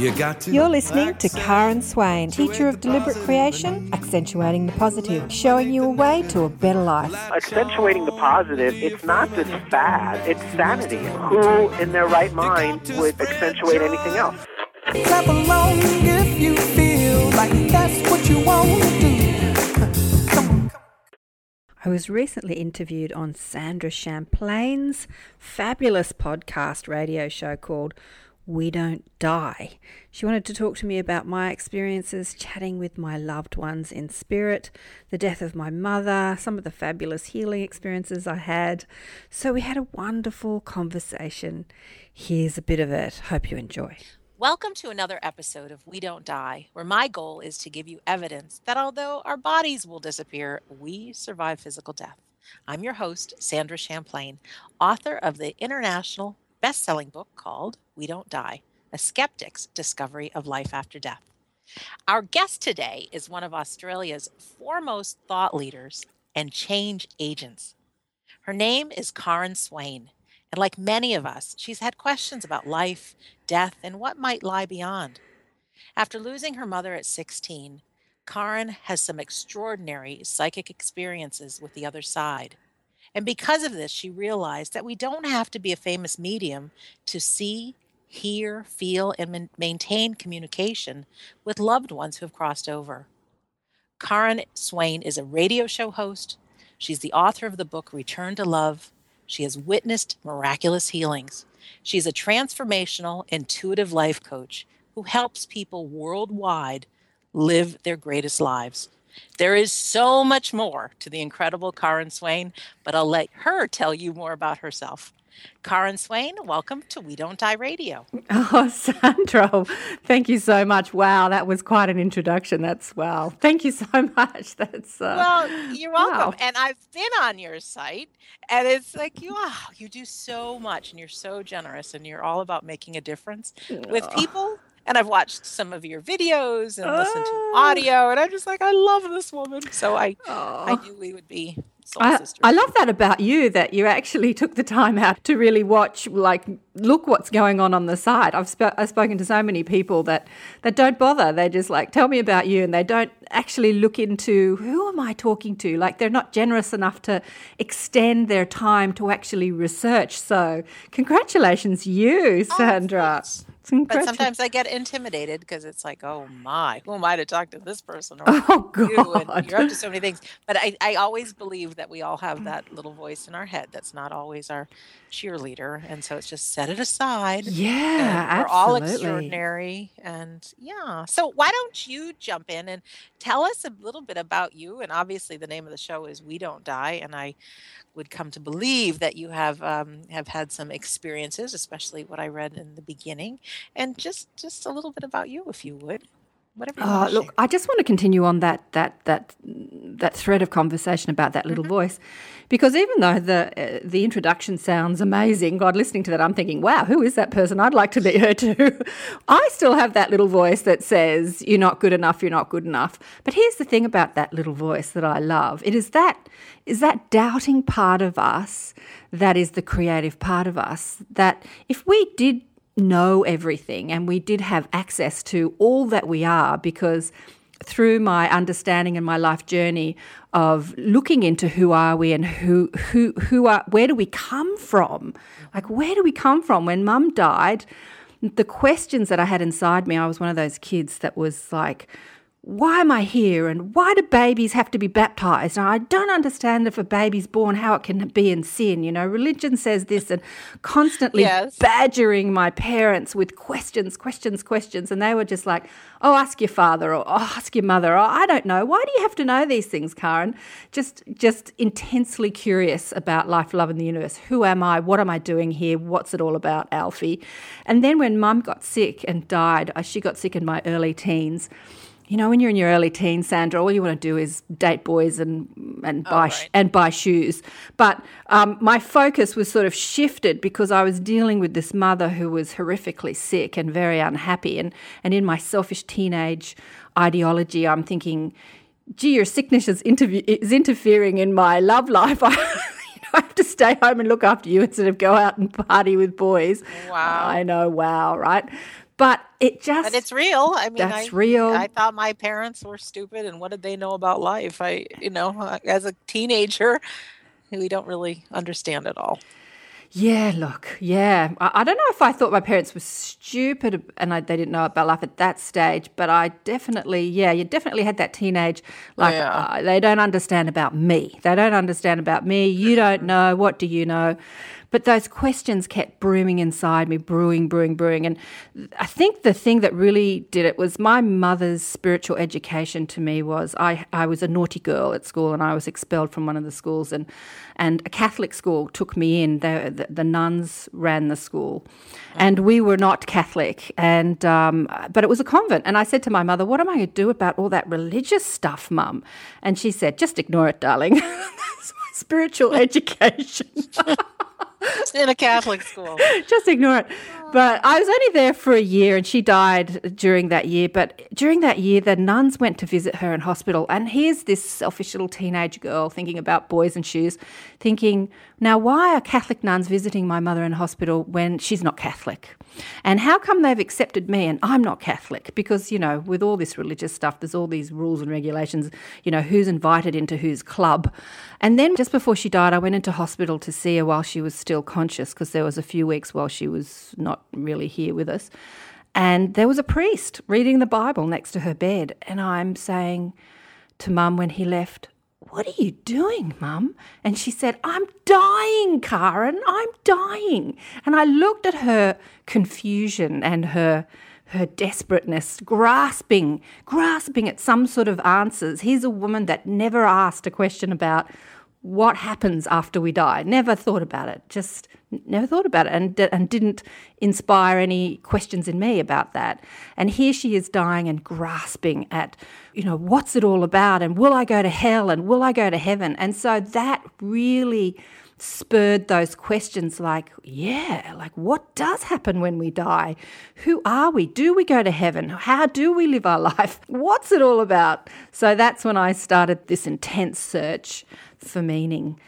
You got to You're listening to Karen Swain, teacher of deliberate creation, accentuating the positive, showing you a way to a better life. accentuating the positive, it's not just fad, it's sanity. Who in their right mind would accentuate anything else? Clap along if you feel like that's what you want to do. I was recently interviewed on Sandra Champlain's fabulous podcast radio show called We Don't Die. She wanted to talk to me about my experiences chatting with my loved ones in spirit, the death of my mother, some of the fabulous healing experiences I had. So we had a wonderful conversation. Here's a bit of it. Hope you enjoy. Welcome to another episode of We Don't Die, where my goal is to give you evidence that although our bodies will disappear, we survive physical death. I'm your host, Sandra Champlain, author of the international best selling book called We Don't Die A Skeptic's Discovery of Life After Death. Our guest today is one of Australia's foremost thought leaders and change agents. Her name is Karen Swain. And like many of us, she's had questions about life, death, and what might lie beyond. After losing her mother at 16, Karen has some extraordinary psychic experiences with the other side. And because of this, she realized that we don't have to be a famous medium to see, hear, feel, and maintain communication with loved ones who have crossed over. Karen Swain is a radio show host. She's the author of the book Return to Love. She has witnessed miraculous healings. She's a transformational, intuitive life coach who helps people worldwide live their greatest lives. There is so much more to the incredible Karen Swain, but I'll let her tell you more about herself. Karen Swain, welcome to We Don't Die Radio. Oh, Sandra, thank you so much. Wow, that was quite an introduction. That's wow. Thank you so much. That's uh, Well, you're welcome. wow. And I've been on your site, and it's like you, wow, you do so much, and you're so generous, and you're all about making a difference with people. And I've watched some of your videos and listened to Oh. audio, and I'm just like, I love this woman. So I, I Oh. knew we would be I. I love that about you that you actually took the time out to really watch, like, look what's going on on the site. I've, sp- I've spoken to so many people that, that don't bother. They just like, tell me about you, and they don't actually look into who am I talking to? Like, they're not generous enough to extend their time to actually research. So, congratulations, you, oh, Sandra. thanks. But sometimes I get intimidated because it's like, oh my, who am I to talk to this person? Or Oh, you? And God. you're up to so many things. But I, I always believe that we all have that little voice in our head that's not always our cheerleader. And so it's just set it aside. yeah, we're all extraordinary. And yeah. So why don't you jump in and tell us a little bit about you? And obviously the name of the show is We Don't Die. And I would come to believe that you have um, have had some experiences, especially what I read in the beginning, and just just a little bit about you, if you would, whatever. You want to look, I just want to continue on that that that that thread of conversation about that little voice, because even though the uh, the introduction sounds amazing, God, listening to that, I'm thinking, wow, who is that person? I'd like to meet her too. I still have that little voice that says, "You're not good enough. You're not good enough." But here's the thing about that little voice that I love: it is that is that doubting part of us that is the creative part of us. That if we did know everything and we did have access to all that we are because through my understanding and my life journey of looking into who are we and who who who are where do we come from? Like where do we come from? When mum died the questions that I had inside me I was one of those kids that was like why am I here and why do babies have to be baptized? And I don't understand if a baby's born how it can be in sin. You know, religion says this and constantly Yes. badgering my parents with questions, questions, questions. And they were just like, oh, ask your father or oh, ask your mother. Or I don't know. Why do you have to know these things, Karen? Just, just intensely curious about life, love, and the universe. Who am I? What am I doing here? What's it all about, Alfie? And then when mum got sick and died, uh, she got sick in my early teens. You know, when you're in your early teens, Sandra, all you want to do is date boys and and buy sh- right. and buy shoes. But um, my focus was sort of shifted because I was dealing with this mother who was horrifically sick and very unhappy. And and in my selfish teenage ideology, I'm thinking, gee, your sickness is, interview- is interfering in my love life. I, you I have to stay home and look after you instead of go out and party with boys. Wow. I know, wow, right? But it just But it's real. I mean, That's I, real. I thought my parents were stupid, and what did they know about life? I, you know, as a teenager, we don't really understand it all. Yeah, look, yeah. I, I don't know if I thought my parents were stupid and I, they didn't know about life at that stage, but I definitely, yeah, you definitely had that teenage, like, Yeah. uh, they don't understand about me. They don't understand about me. You don't know. What do you know? But those questions kept brewing inside me, brewing, brewing, brewing. And I think the thing that really did it was my mother's spiritual education to me was I, I was a naughty girl at school and I was expelled from one of the schools and, and a Catholic school took me in. The, the, nuns ran the school and we were not Catholic. And, um, but it was a convent. And I said to my mother, what am I going to do about all that religious stuff, mum? And she said, just ignore it, darling. Spiritual education. In a Catholic school. just ignore it. But I was only there for a year and she died during that year. But during that year, the nuns went to visit her in hospital. And here's this selfish little teenage girl thinking about boys and shoes, thinking, now, why are Catholic nuns visiting my mother in hospital when she's not Catholic? And how come they've accepted me and I'm not Catholic? Because, you know, with all this religious stuff, there's all these rules and regulations, you know, who's invited into whose club. And then just before she died, I went into hospital to see her while she was still conscious because there was a few weeks while she was not really here with us. And there was a priest reading the Bible next to her bed. And I'm saying to mum when he left, what are you doing, Mum? And she said, I'm dying, Karen. I'm dying. And I looked at her confusion and her her desperateness, grasping, grasping at some sort of answers. Here's a woman that never asked a question about what happens after we die. Never thought about it. Just never thought about it, and and didn't inspire any questions in me about that. And here she is dying and grasping at, you know, what's it all about, and will I go to hell, and will I go to heaven? And so that really spurred those questions like, yeah, like what does happen when we die? Who are we? Do we go to heaven? How do we live our life? What's it all about? So that's when I started this intense search for meaning.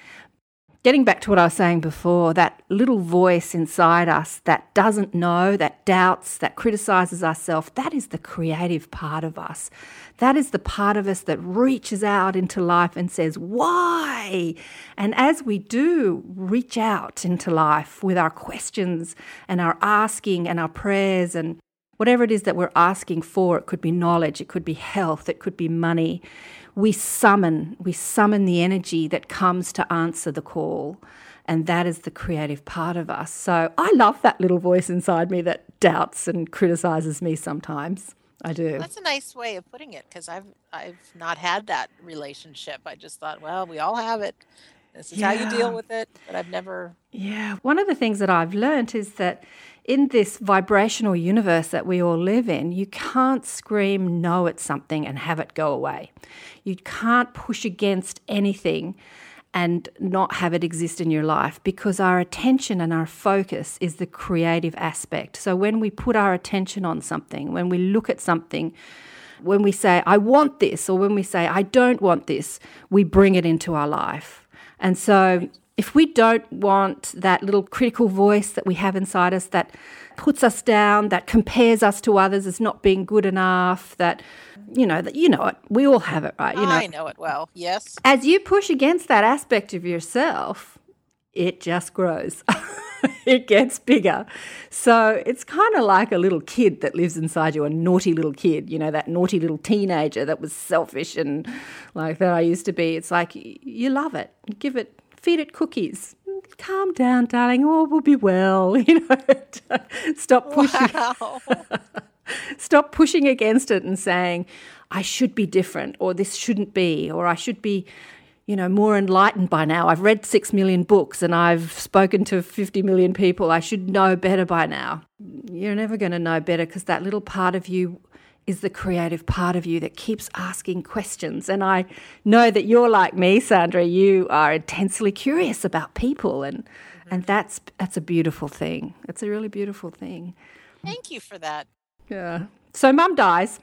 Getting back to what I was saying before, that little voice inside us that doesn't know, that doubts, that criticizes ourselves, that is the creative part of us. That is the part of us that reaches out into life and says, Why? And as we do reach out into life with our questions and our asking and our prayers and whatever it is that we're asking for, it could be knowledge, it could be health, it could be money we summon we summon the energy that comes to answer the call and that is the creative part of us so i love that little voice inside me that doubts and criticizes me sometimes i do That's a nice way of putting it because I've I've not had that relationship. I just thought, well, we all have it. This is how you deal with it. But I've never. Yeah, one of the things that I've learned is that in this vibrational universe that we all live in, you can't scream no at something and have it go away. You can't push against anything and not have it exist in your life because our attention and our focus is the creative aspect. So when we put our attention on something, when we look at something, when we say, I want this, or when we say, I don't want this, we bring it into our life. And so if we don't want that little critical voice that we have inside us that puts us down, that compares us to others as not being good enough, that, you know, that you know it, we all have it, right? You know, I know it well. Yes. as you push against that aspect of yourself, it just grows. it gets bigger. So it's kind of like a little kid that lives inside you, a naughty little kid, you know, that naughty little teenager that was selfish and like that I used to be. It's like you love it. You give it, feed it cookies. Calm down, darling. All will be well. You know, stop pushing Wow. stop pushing against it and saying i should be different or this shouldn't be or i should be you know more enlightened by now i've read 6 million books and i've spoken to 50 million people i should know better by now you're never going to know better because that little part of you is the creative part of you that keeps asking questions and i know that you're like me sandra you are intensely curious about people and and that's that's a beautiful thing it's a really beautiful thing Thank you for that. yeah. So mum dies.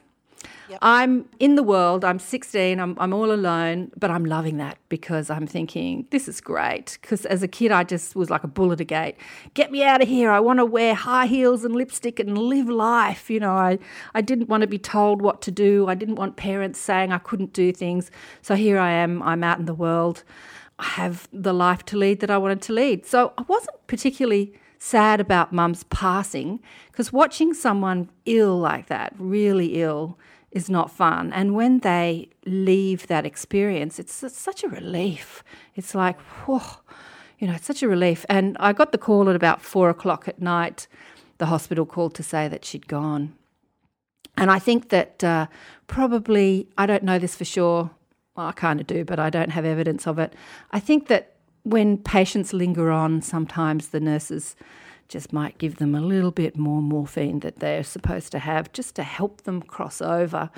Yep. I'm in the world, I'm 16, I'm, I'm all alone, but I'm loving that because I'm thinking, this is great. Because as a kid, I just was like a bull at a gate. Get me out of here. I want to wear high heels and lipstick and live life. You know, I, I didn't want to be told what to do. I didn't want parents saying I couldn't do things. So here I am, I'm out in the world. I have the life to lead that I wanted to lead. So I wasn't particularly sad about mum's passing because watching someone ill like that, really ill, is not fun. And when they leave that experience, it's, such a relief. It's like, whoa, you know, it's such a relief. And I got the call at about four o'clock at night. The hospital called to say that she'd gone. And I think that uh, probably, I don't know this for sure. Well, I kind of do, but I don't have evidence of it. I think that when patients linger on, sometimes the nurses just might give them a little bit more morphine that they're supposed to have just to help them cross over.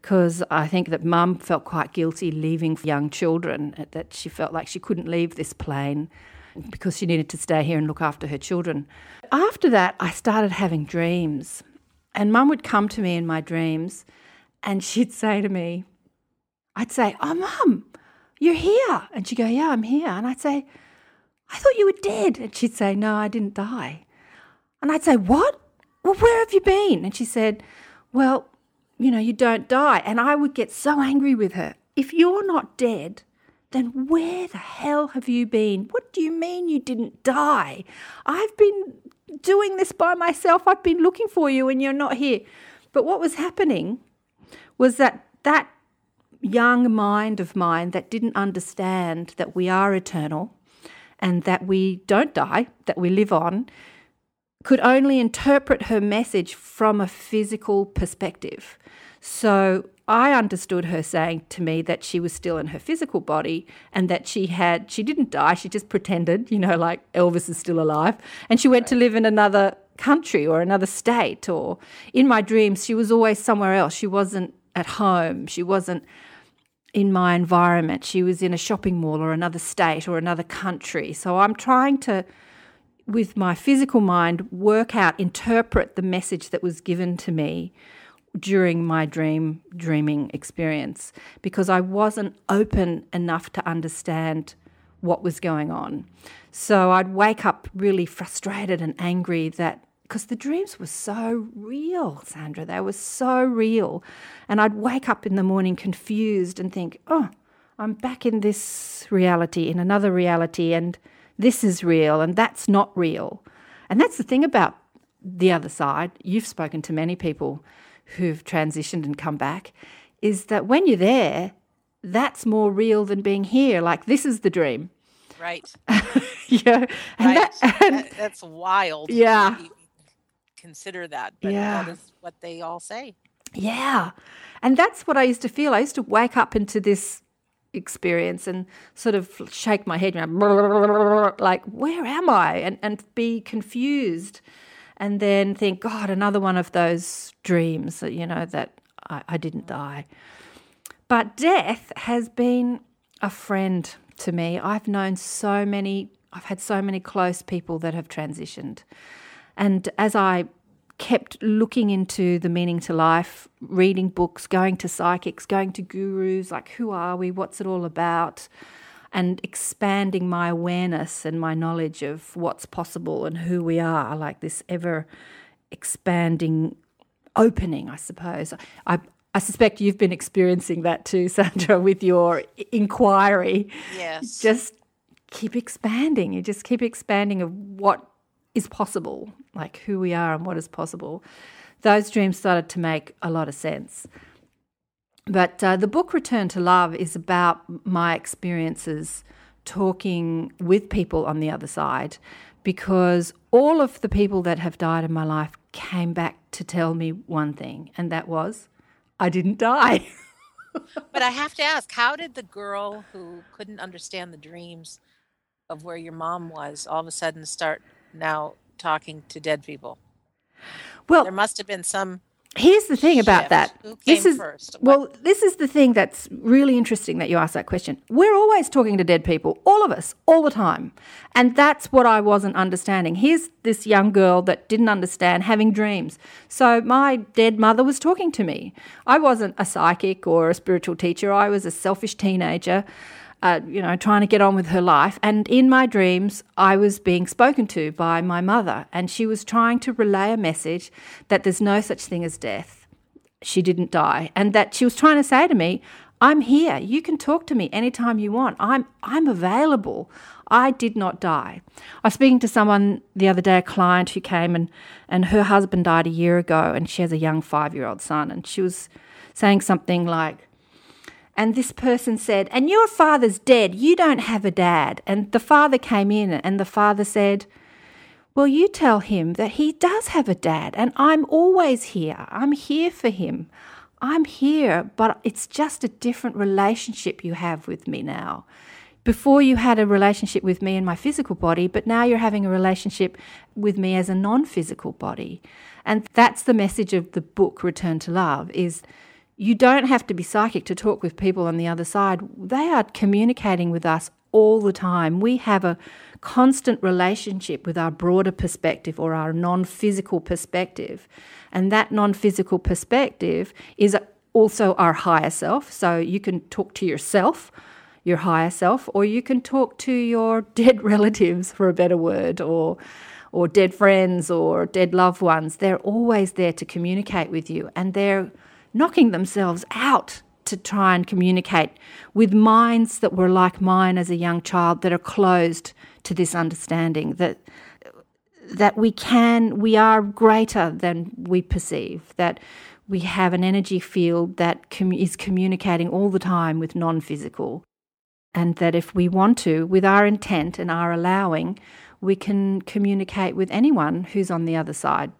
Because I think that mum felt quite guilty leaving young children, uh, that she felt like she couldn't leave this plane because she needed to stay here and look after her children. After that, I started having dreams. And mum would come to me in my dreams and she'd say to me, I'd say, Oh, mum, you're here. And she'd go, Yeah, I'm here. And I'd say, I thought you were dead. And she'd say, No, I didn't die. And I'd say, What? Well, where have you been? And she said, Well, you know, you don't die. And I would get so angry with her. If you're not dead, then where the hell have you been? What do you mean you didn't die? I've been doing this by myself. I've been looking for you and you're not here. But what was happening was that that young mind of mine that didn't understand that we are eternal and that we don't die, that we live on, could only interpret her message from a physical perspective. So I understood her saying to me that she was still in her physical body and that she had, she didn't die, she just pretended, you know, like Elvis is still alive. And she went to live in another country or another state. Or in my dreams, she was always somewhere else. She wasn't at home. She wasn't in my environment. She was in a shopping mall or another state or another country. So I'm trying to, with my physical mind, work out, interpret the message that was given to me during my dream dreaming experience because I wasn't open enough to understand what was going on. So I'd wake up really frustrated and angry that because the dreams were so real, Sandra. They were so real. And I'd wake up in the morning confused and think, oh, I'm back in this reality, in another reality, and this is real, and that's not real. And that's the thing about the other side. You've spoken to many people who've transitioned and come back, is that when you're there, that's more real than being here. Like, this is the dream. Right. yeah. And right. that- and- That- that's wild. Yeah. Consider that, but Yeah. that is what they all say. Yeah. And that's what I used to feel. I used to wake up into this experience and sort of shake my head like, where am I? And, and be confused. And then think, God, another one of those dreams, that, you know, that I, I didn't mm. die. But death has been a friend to me. I've known so many, I've had so many close people that have transitioned. And as I kept looking into the meaning to life, reading books, going to psychics, going to gurus, like who are we, what's it all about, and expanding my awareness and my knowledge of what's possible and who we are, like this ever expanding opening, I suppose. I, I suspect you've been experiencing that too, Sandra, with your inquiry Yes. just keep expanding. You just keep expanding of what is possible, like who we are and what is possible. Those dreams started to make a lot of sense. But uh, the book Return to Love is about my experiences talking with people on the other side because all of the people that have died in my life came back to tell me one thing, and that was I didn't die. But I have to ask, how did the girl who couldn't understand the dreams of where your mom was all of a sudden start now talking to dead people? well, There must have been some here's the thing about that. Who this is first? What- well, this is the thing that's really interesting that you ask that question. We're always talking to dead people, all of us, all the time, and that's what I wasn't understanding. Here's this young girl that didn't understand having dreams. So my dead mother was talking to me. I wasn't a psychic or a spiritual teacher. I was a selfish teenager uh, you know, trying to get on with her life. And in my dreams, I was being spoken to by my mother, and she was trying to relay a message that there's no such thing as death. She didn't die, and that she was trying to say to me, "I'm here. You can talk to me anytime you want. I'm I'm available. I did not die." I was speaking to someone the other day, a client who came and and her husband died a year ago, and she has a young five year old son, and she was saying something like. And this person said, And your father's dead. You don't have a dad. And the father came in, and the father said, Well, you tell him that he does have a dad, and I'm always here. I'm here for him. I'm here, but it's just a different relationship you have with me now. Before you had a relationship with me in my physical body, but now you're having a relationship with me as a non physical body. And that's the message of the book, Return to Love, is you don't have to be psychic to talk with people on the other side. They are communicating with us all the time. We have a constant relationship with our broader perspective or our non physical perspective. And that non physical perspective is also our higher self. So you can talk to yourself, your higher self, or you can talk to your dead relatives, for a better word, or or dead friends or dead loved ones. They're always there to communicate with you and they're knocking themselves out to try and communicate with minds that were like mine as a young child that are closed to this understanding that that we can we are greater than we perceive that we have an energy field that com- is communicating all the time with non-physical. And that if we want to with our intent and our allowing we can communicate with anyone who's on the other side.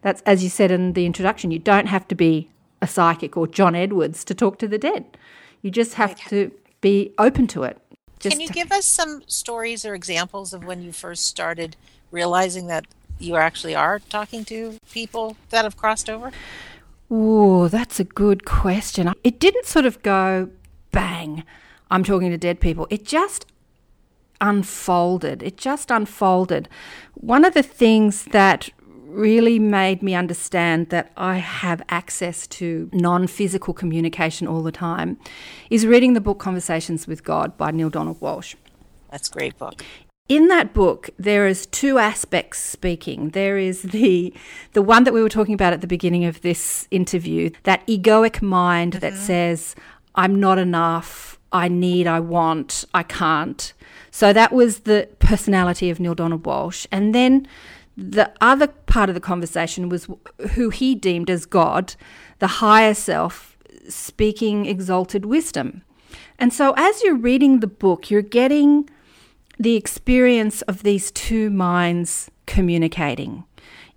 That's as you said in the introduction you don't have to be a psychic or John Edwards to talk to the dead. You just have to be open to it. Just Can you give us some stories or examples of when you first started realizing that you actually are talking to people that have crossed over? Oh, that's a good question. It didn't sort of go bang, I'm talking to dead people. It just unfolded. It just unfolded. One of the things that really made me understand that I have access to non physical communication all the time is reading the book Conversations with God by Neale Donald Walsch. That's a great book. In that book, there is two aspects speaking. There is the the one that we were talking about at the beginning of this interview, that egoic mind that mm-hmm. says, I'm not enough, I need, I want, I can't. So that was the personality of Neale Donald Walsch. And then the other part of the conversation was who he deemed as God, the higher self, speaking exalted wisdom. And so as you're reading the book, you're getting the experience of these two minds communicating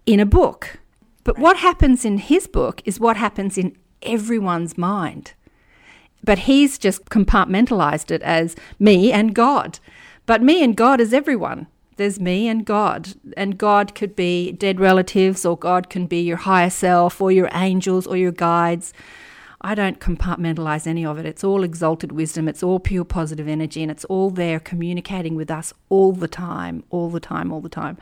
in a book. But what happens in his book is what happens in everyone's mind. But he's just compartmentalized it as me and God. But me and God is everyone. There's me and God. And God could be dead relatives, or God can be your higher self, or your angels, or your guides. I don't compartmentalize any of it. It's all exalted wisdom. It's all pure positive energy, and it's all there communicating with us all the time, all the time, all the time.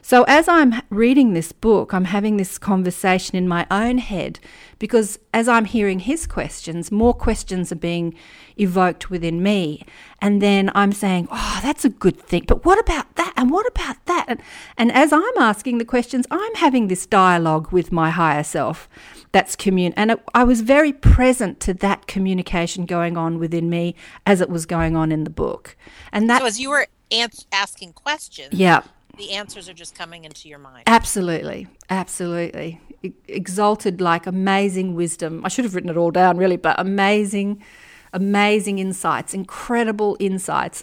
So, as I'm reading this book, I'm having this conversation in my own head because as I'm hearing his questions, more questions are being evoked within me. And then I'm saying, oh, that's a good thing. But what about that? And what about that? And, and as I'm asking the questions, I'm having this dialogue with my higher self that's commun and it, I was very present to that communication going on within me as it was going on in the book. And that So as you were ans- asking questions, yeah, the answers are just coming into your mind. absolutely, absolutely. Exalted like amazing wisdom. I should have written it all down really, but amazing amazing insights, incredible insights.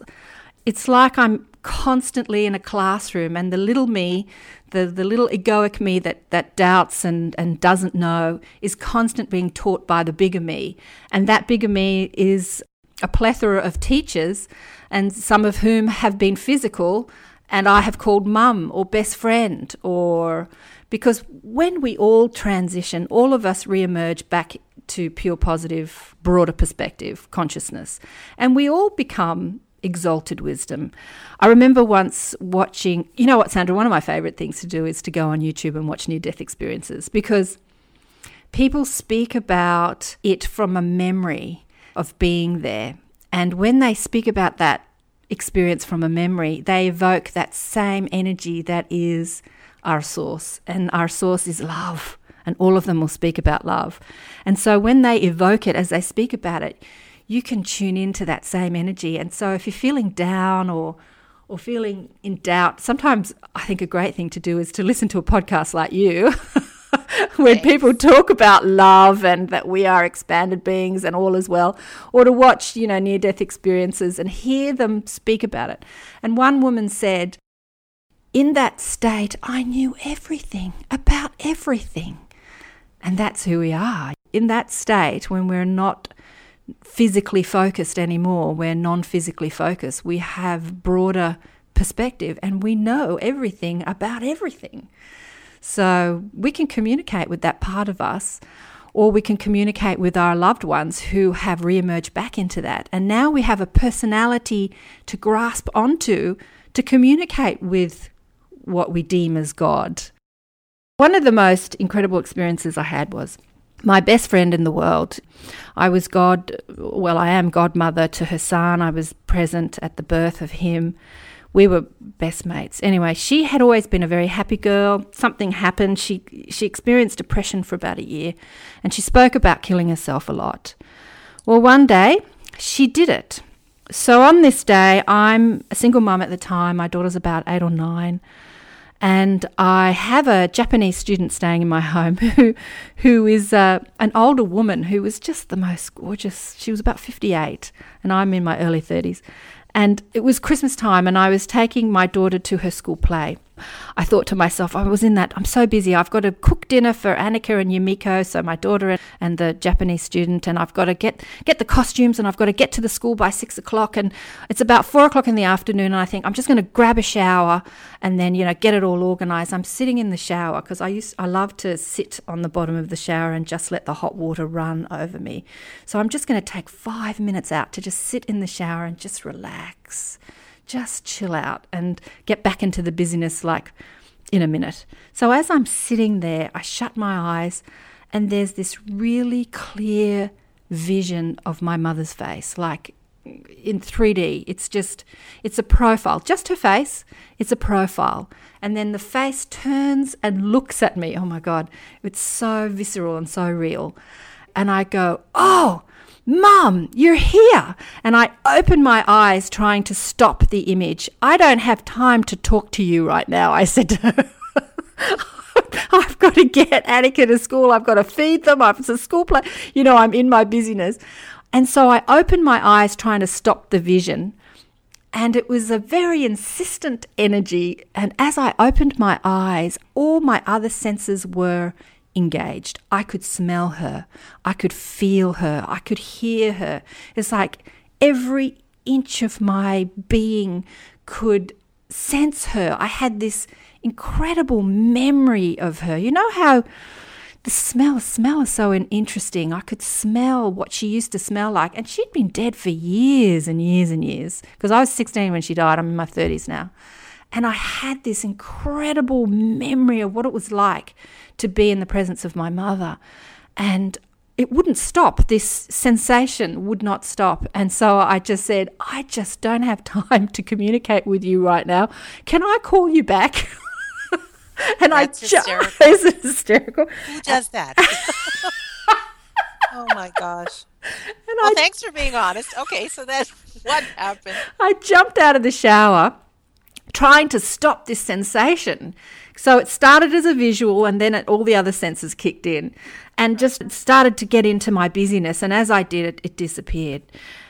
It's like I'm constantly in a classroom and the little me, the, the little egoic me that, that doubts and, and doesn't know is constant being taught by the bigger me. And that bigger me is a plethora of teachers and some of whom have been physical and I have called mum or best friend or Because when we all transition, all of us re-emerge back to pure positive, broader perspective consciousness, and we all become exalted wisdom. I remember once watching, you know what, Sandra, one of my favorite things to do is to go on YouTube and watch near death experiences because people speak about it from a memory of being there. And when they speak about that experience from a memory, they evoke that same energy that is our source. And our source is love. And all of them will speak about love. And so when they evoke it, as they speak about it, you can tune into that same energy. And so if you're feeling down or or feeling in doubt, sometimes I think a great thing to do is to listen to a podcast like you. when people talk about love and that we are expanded beings and all is well, or to watch, you know, near death experiences and hear them speak about it. And one woman said, In that state, I knew everything about everything. And that's who we are. In that state, when we're not physically focused anymore, we're non physically focused, we have broader perspective and we know everything about everything. So we can communicate with that part of us, or we can communicate with our loved ones who have re-emerged back into that. And now we have a personality to grasp onto to communicate with what we deem as God. One of the most incredible experiences I had was my best friend in the world. I was God, well, I am godmother to her son. I was present at the birth of him we were best mates. Anyway, she had always been a very happy girl. Something happened. She she experienced depression for about a year, and she spoke about killing herself a lot. Well, one day she did it. So on this day, I'm a single mum at the time. My daughter's about eight or nine. And I have a Japanese student staying in my home who, who is uh, an older woman who was just the most gorgeous. She was about 58, and I'm in my early 30s. And it was Christmas time, and I was taking my daughter to her school play. I thought to myself, I was in that, I'm so busy. I've got to cook dinner for Annika and Yumiko, so my daughter and the Japanese student, and I've got to get, get the costumes and I've got to get to the school by six o'clock. And it's about four o'clock in the afternoon, and I think I'm just going to grab a shower and then, you know, get it all organized. I'm sitting in the shower because I used, I love to sit on the bottom of the shower and just let the hot water run over me. So I'm just going to take five minutes out to just sit in the shower and just relax just chill out and get back into the busyness like in a minute. So as I'm sitting there, I shut my eyes and there's this really clear vision of my mother's face, like in 3D. It's just, it's a profile, just her face. It's a profile. And then the face turns and looks at me. Oh my God, it's so visceral and so real. And I go, oh, Mum, you're here. And I open my eyes trying to stop the image. I don't have time to talk to you right now, I said to her. I've got to get Annika to school. I've got to feed them. I've a school play. You know, I'm in my busyness. And so I opened my eyes trying to stop the vision. And it was a very insistent energy. And as I opened my eyes, all my other senses were engaged. I could smell her. I could feel her. I could hear her. It's like every inch of my being could sense her. I had this incredible memory of her. You know how the smell smell is so interesting. I could smell what she used to smell like, and she'd been dead for years and years and years. Because I was 16 when she died. I'm in my 30s now. And I had this incredible memory of what it was like to be in the presence of my mother. And it wouldn't stop. This sensation would not stop. And so I just said, I just don't have time to communicate with you right now. Can I call you back? and That's I just, hysterical. is it hysterical? Who does that? oh my gosh. And well, I, thanks for being honest. Okay, so that's what happened. I jumped out of the shower trying to stop this sensation. So it started as a visual and then it, all the other senses kicked in and just started to get into my busyness. And as I did it, it disappeared.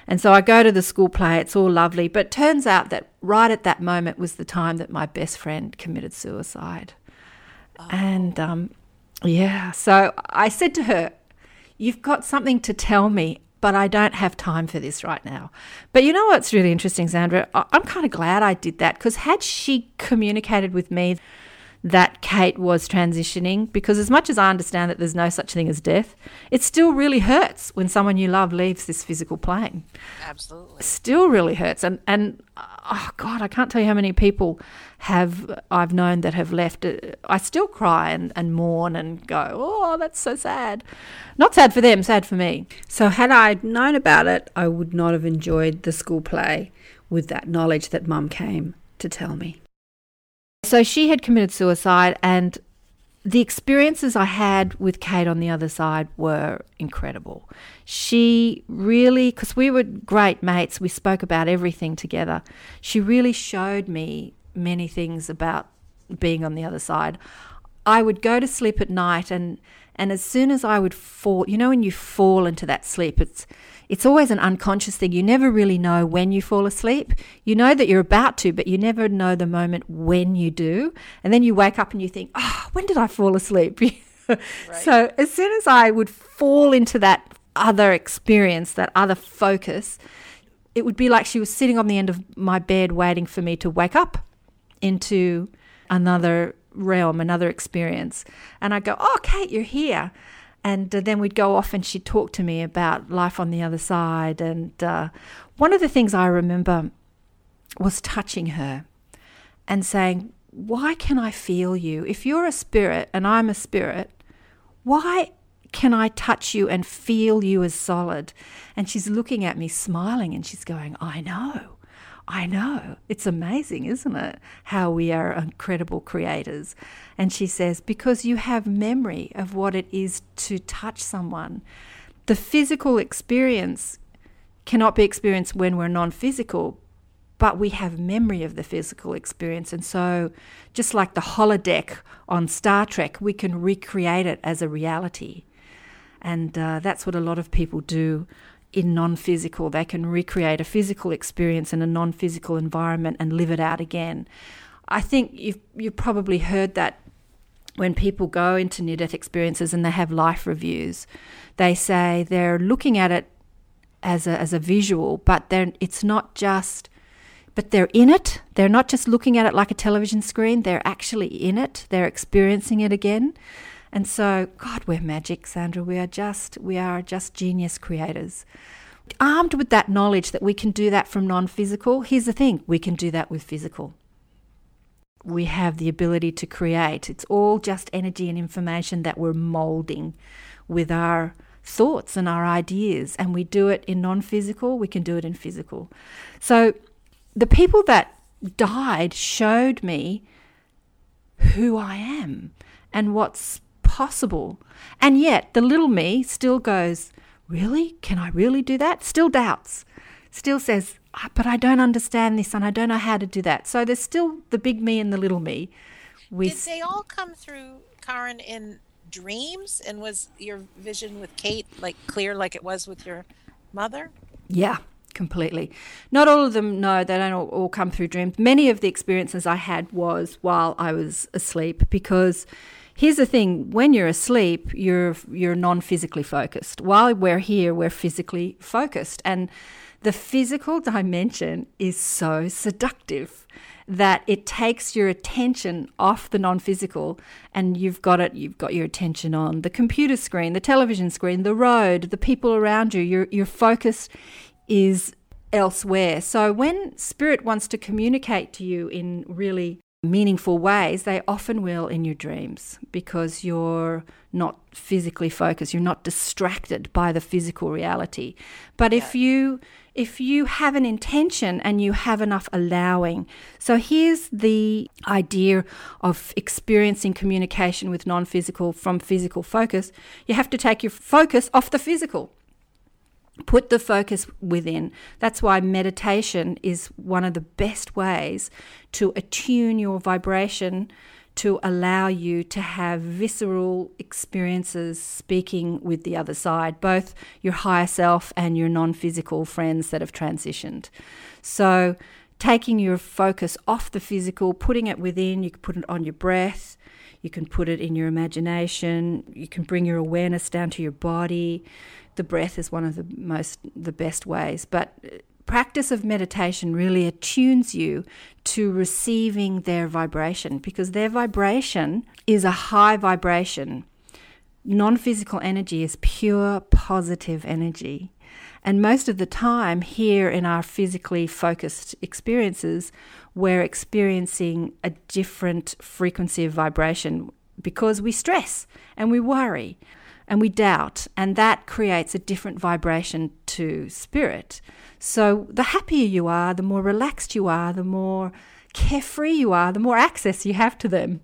And so I go to the school play, it's all lovely. But turns out that right at that moment was the time that my best friend committed suicide. Oh. And um, yeah, so I said to her, You've got something to tell me but I don't have time for this right now. But you know what's really interesting, Sandra? I'm kind of glad I did that because had she communicated with me that Kate was transitioning because, as much as I understand that there's no such thing as death, it still really hurts when someone you love leaves this physical plane. Absolutely. Still really hurts. And, and oh God, I can't tell you how many people have I've known that have left. Uh, I still cry and, and mourn and go, oh, that's so sad. Not sad for them, sad for me. So, had I known about it, I would not have enjoyed the school play with that knowledge that mum came to tell me. So she had committed suicide, and the experiences I had with Kate on the other side were incredible. She really, because we were great mates, we spoke about everything together. She really showed me many things about being on the other side. I would go to sleep at night, and and as soon as I would fall, you know, when you fall into that sleep, it's it's always an unconscious thing. You never really know when you fall asleep. You know that you're about to, but you never know the moment when you do. And then you wake up and you think, oh, when did I fall asleep? right. So as soon as I would fall into that other experience, that other focus, it would be like she was sitting on the end of my bed waiting for me to wake up into another realm, another experience. And I go, oh, Kate, you're here and uh, then we'd go off and she'd talk to me about life on the other side. And uh, one of the things I remember was touching her and saying, Why can I feel you? If you're a spirit and I'm a spirit, why can I touch you and feel you as solid? And she's looking at me, smiling, and she's going, I know. I know. It's amazing, isn't it? How we are incredible creators. And she says, because you have memory of what it is to touch someone. The physical experience cannot be experienced when we're non physical, but we have memory of the physical experience. And so, just like the holodeck on Star Trek, we can recreate it as a reality. And uh, that's what a lot of people do in non physical. They can recreate a physical experience in a non physical environment and live it out again. I think you've, you've probably heard that when people go into near death experiences and they have life reviews, they say they're looking at it as a, as a visual, but it's not just, but they're in it. They're not just looking at it like a television screen, they're actually in it, they're experiencing it again. And so, God, we're magic, Sandra. We are just, we are just genius creators. Armed with that knowledge that we can do that from non physical, here's the thing we can do that with physical. We have the ability to create. It's all just energy and information that we're molding with our thoughts and our ideas. And we do it in non physical, we can do it in physical. So the people that died showed me who I am and what's possible. And yet, the little me still goes, Really? Can I really do that? Still doubts. Still says, ah, But I don't understand this and I don't know how to do that. So there's still the big me and the little me. Did they all come through, Karen, in dreams? And was your vision with Kate like clear like it was with your mother? Yeah, completely. Not all of them, no, they don't all, all, come through dreams. Many of the experiences I had was while I was asleep because Here's the thing: when you're asleep, you're you're non-physically focused. While we're here, we're physically focused, and the physical dimension is so seductive that it takes your attention off the non-physical and you've got it you've got your attention on the computer screen the television screen the road the people around you. Your your focus is elsewhere. So when spirit wants to communicate to you in really meaningful ways, they often will in your dreams because you're not physically focused, you're not distracted by the physical reality. But yeah. if you if you have an intention and you have enough allowing. So here's the idea of experiencing communication with non-physical from physical focus. You have to take your focus off the physical put the focus within. That's why meditation is one of the best ways to attune your vibration to allow you to have visceral experiences speaking with the other side, both your higher self and your non physical friends that have transitioned. So, taking your focus off the physical, putting it within, you can put it on your breath, you can put it in your imagination, you can bring your awareness down to your body the breath is one of the most the best ways but uh, practice of meditation really attunes you to receiving their vibration because their vibration is a high vibration. Non physical energy is pure positive energy. And most of the time, here in our physically focused experiences, we're experiencing a different frequency of vibration because we stress and we worry and we doubt, and that creates a different vibration to spirit. So, the happier you are, the more relaxed you are, the more carefree you are, the more access you have to them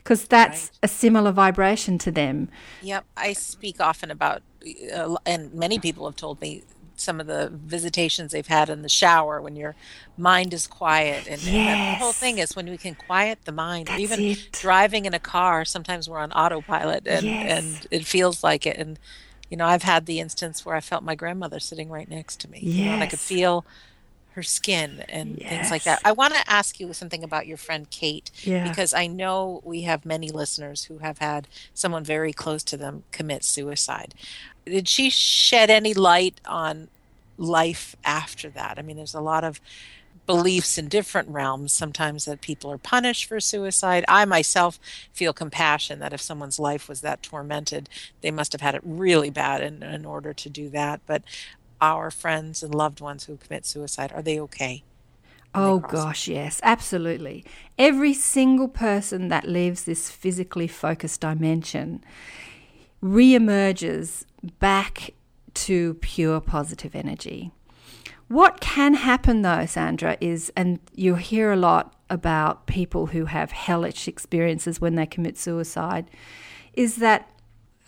because that's right. a similar vibration to them. Yep. I speak often about, uh, and many people have told me some of the visitations they've had in the shower when your mind is quiet and, yes. and the whole thing is when we can quiet the mind That's even it. driving in a car sometimes we're on autopilot and yes. and it feels like it and you know i've had the instance where i felt my grandmother sitting right next to me yes. you know, and i could feel her skin and yes. things like that. I want to ask you something about your friend Kate yeah. because I know we have many listeners who have had someone very close to them commit suicide. Did she shed any light on life after that? I mean, there's a lot of beliefs in different realms sometimes that people are punished for suicide. I myself feel compassion that if someone's life was that tormented, they must have had it really bad in, in order to do that. But our friends and loved ones who commit suicide, are they okay? Oh gosh, yes, absolutely. Every single person that leaves this physically focused dimension reemerges back to pure positive energy. What can happen though, Sandra, is, and you hear a lot about people who have hellish experiences when they commit suicide, is that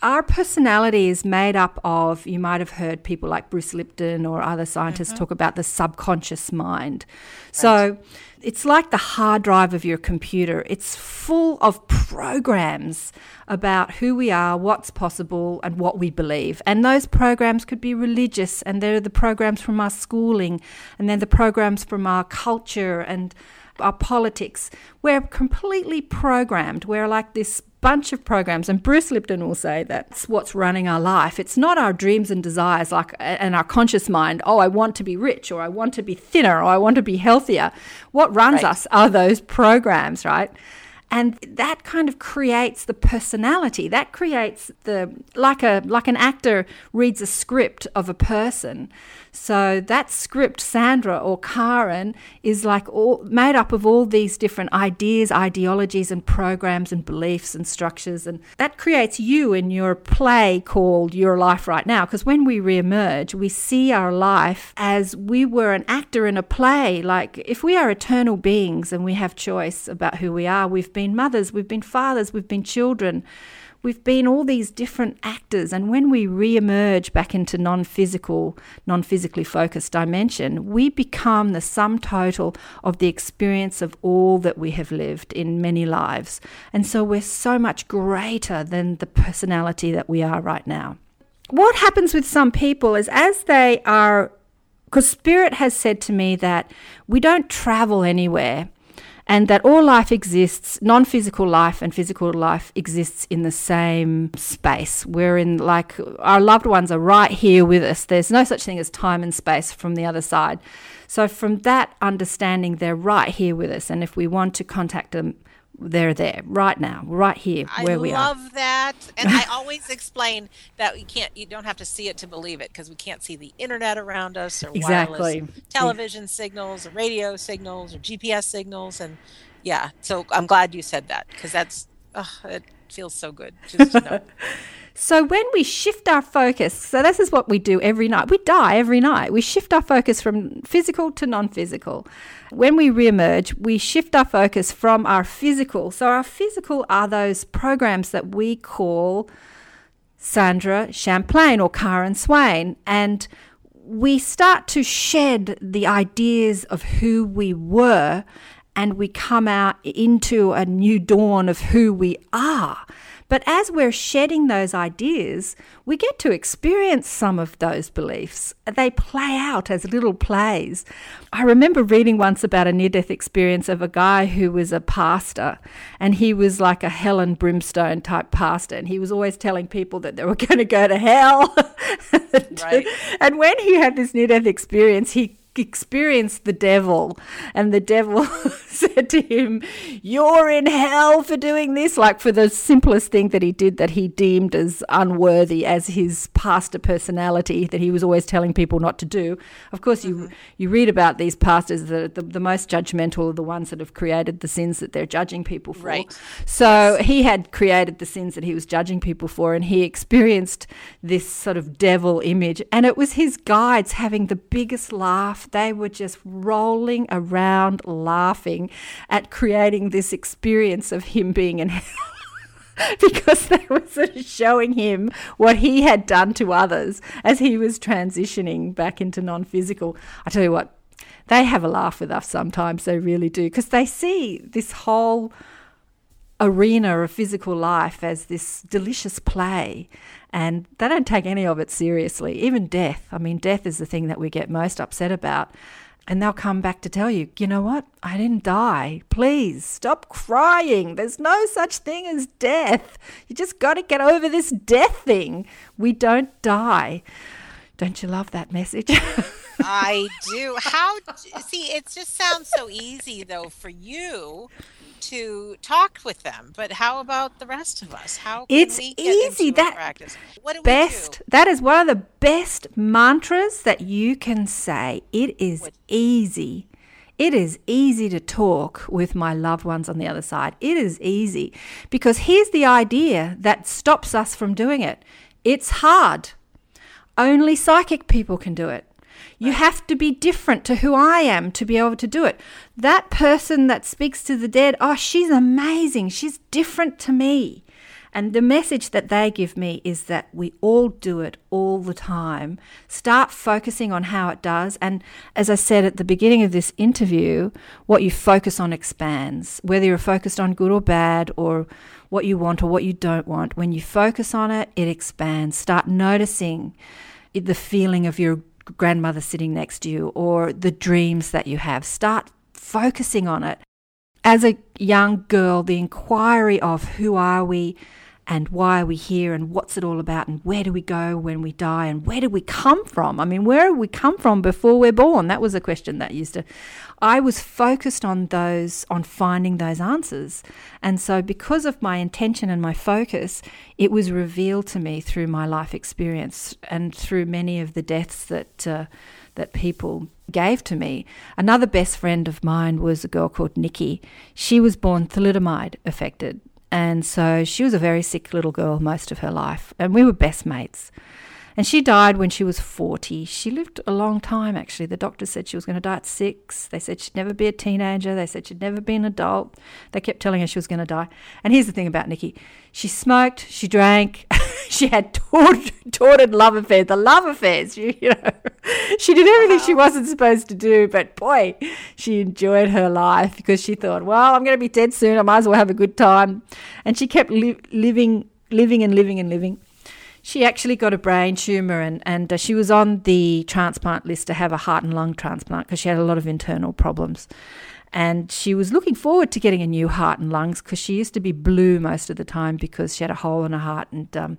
our personality is made up of, you might have heard people like Bruce Lipton or other scientists mm-hmm. talk about the subconscious mind. Right. So it's like the hard drive of your computer. It's full of programs about who we are, what's possible, and what we believe. And those programs could be religious, and they're the programs from our schooling, and then the programs from our culture and our politics. We're completely programmed. We're like this bunch of programs, and Bruce Lipton will say that's what's running our life. It's not our dreams and desires, like and our conscious mind. Oh, I want to be rich, or I want to be thinner, or I want to be healthier. What runs right. us are those programs, right? and that kind of creates the personality that creates the like a like an actor reads a script of a person so that script sandra or karen is like all made up of all these different ideas ideologies and programs and beliefs and structures. And that creates you in your play called your life right now. Because when we reemerge we see our life as we were an actor in a play. Like if we are eternal beings and we have choice about who we are we've been mothers, we've been fathers, we've been children, we've been all these different actors. And when we re-emerge back into non-physical, non-physically focused dimension, we become the sum total of the experience of all that we have lived in many lives. And so we're so much greater than the personality that we are right now. What happens with some people is as they are because Spirit has said to me that we don't travel anywhere and that all life exists, non physical life and physical life exists in the same space. We're in, like, our loved ones are right here with us. There's no such thing as time and space from the other side. So, from that understanding, they're right here with us. And if we want to contact them, they're there right now, right here where I we are. I love that, and I always explain that you can't, you don't have to see it to believe it because we can't see the internet around us or exactly. wireless television signals or radio signals or GPS signals, and yeah. So I'm glad you said that because that's oh, it feels so good just to know. So when we shift our focus, so this is what we do every night. We die every night. We shift our focus from physical to non-physical. When we reemerge, we shift our focus from our physical. So our physical are those programs that we call Sandra Champlain or Karen Swain and we start to shed the ideas of who we were and we come out into a new dawn of who we are. But as we're shedding those ideas, we get to experience some of those beliefs. They play out as little plays. I remember reading once about a near death experience of a guy who was a pastor, and he was like a hell and brimstone type pastor, and he was always telling people that they were going to go to hell. right. And when he had this near death experience, he experienced the devil, and the devil said to him, You're in hell for doing this, like for the simplest thing that he did that he deemed as unworthy as his pastor personality that he was always telling people not to do. Of course, you, mm-hmm. you read about these pastors, the, the, the most judgmental are the ones that have created the sins that they're judging people for. Right. So he had created the sins that he was judging people for, and he experienced this sort of devil image. And it was his guides having the biggest laugh. They were just rolling around laughing at creating this experience of him being in hell. because they were sort of showing him what he had done to others as he was transitioning back into non physical. I tell you what, they have a laugh with us sometimes, they really do, because they see this whole arena of physical life as this delicious play. And they don't take any of it seriously even death. I mean death is the thing that we get most upset about. And they'll come back to tell you you know what? I didn't die. Please stop crying. There's no such thing as death. You just got to get over this death thing. We don't die. Don't you love that message? I do. How see? It just sounds so easy though for you to talk with them, but how about the rest of us? How can It's we get easy. That- practice? What best that is one of the best mantras that you can say it is What? easy it is easy to talk with my loved ones on the other side it is easy because here's the idea that stops us from doing it it's hard only psychic people can do it you have to be different to who I am to be able to do it. That person that speaks to the dead, oh, she's amazing. She's different to me. And the message that they give me is that we all do it all the time. Start focusing on how it does. And as I said at the beginning of this interview, what you focus on expands. Whether you're focused on good or bad, or what you want or what you don't want, when you focus on it, it expands. Start noticing the feeling of your grandmother sitting next to you or the dreams that you have. Start focusing on it. As a young girl, the inquiry of who are we and why are we here and what's it all about and where do we go when we die and where do we come from? I mean, where do we come from before we're born? That was a question that used to. I was focused on those, on finding those answers. And so, because of my intention and my focus, it was revealed to me through my life experience and through many of the deaths that. Uh, that people gave to me. Another best friend of mine was a girl called Nikki. She was born thalidomide affected. And so she was a very sick little girl most of her life. And we were best mates. And she died when she was 40. She lived a long time, actually. The doctors said she was going to die at six. They said she'd never be a teenager. They said she'd never be an adult. They kept telling her she was going to die. And here's the thing about Nikki she smoked, she drank, she had tortured, tortured love affairs, the love affairs. You, you know, she did everything she wasn't supposed to do, but boy, she enjoyed her life because she thought, well, I'm going to be dead soon. I might as well have a good time. And she kept li- living, living and living and living. She actually got a brain tumor and, and uh, she was on the transplant list to have a heart and lung transplant because she had a lot of internal problems. And she was looking forward to getting a new heart and lungs because she used to be blue most of the time because she had a hole in her heart and um,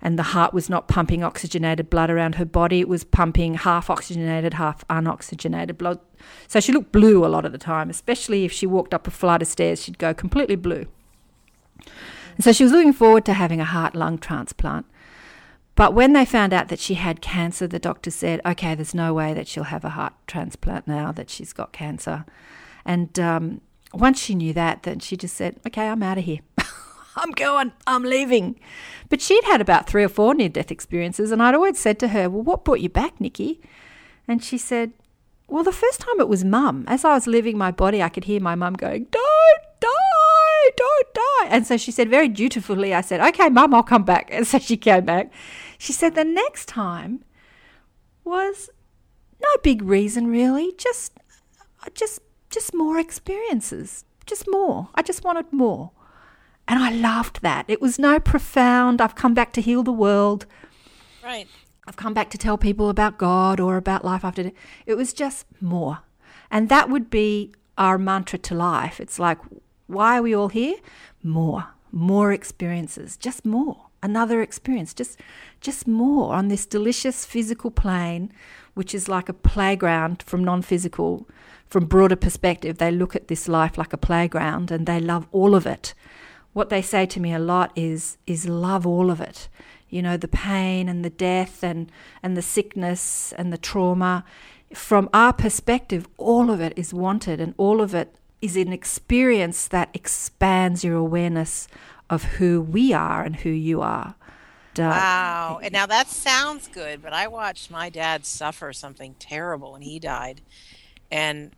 and the heart was not pumping oxygenated blood around her body. It was pumping half oxygenated, half unoxygenated blood. So she looked blue a lot of the time, especially if she walked up a flight of stairs, she'd go completely blue. And so she was looking forward to having a heart lung transplant. But when they found out that she had cancer, the doctor said, okay, there's no way that she'll have a heart transplant now that she's got cancer. And um, once she knew that, then she just said, okay, I'm out of here. I'm going, I'm leaving. But she'd had about three or four near death experiences. And I'd always said to her, well, what brought you back, Nikki? And she said, well, the first time it was mum. As I was leaving my body, I could hear my mum going, don't die, don't die. And so she said, very dutifully, I said, okay, mum, I'll come back. And so she came back. She said, the next time was no big reason, really, just, just, just more experiences, just more. I just wanted more. And I loved that. It was no profound, I've come back to heal the world. Right. I've come back to tell people about God or about life after death. It was just more. And that would be our mantra to life. It's like, why are we all here? More, more experiences, just more. Another experience, just just more on this delicious physical plane, which is like a playground from non-physical, from broader perspective. They look at this life like a playground and they love all of it. What they say to me a lot is is love all of it. You know, the pain and the death and and the sickness and the trauma. From our perspective, all of it is wanted and all of it is an experience that expands your awareness of who we are and who you are. Wow. And now that sounds good, but I watched my dad suffer something terrible when he died. And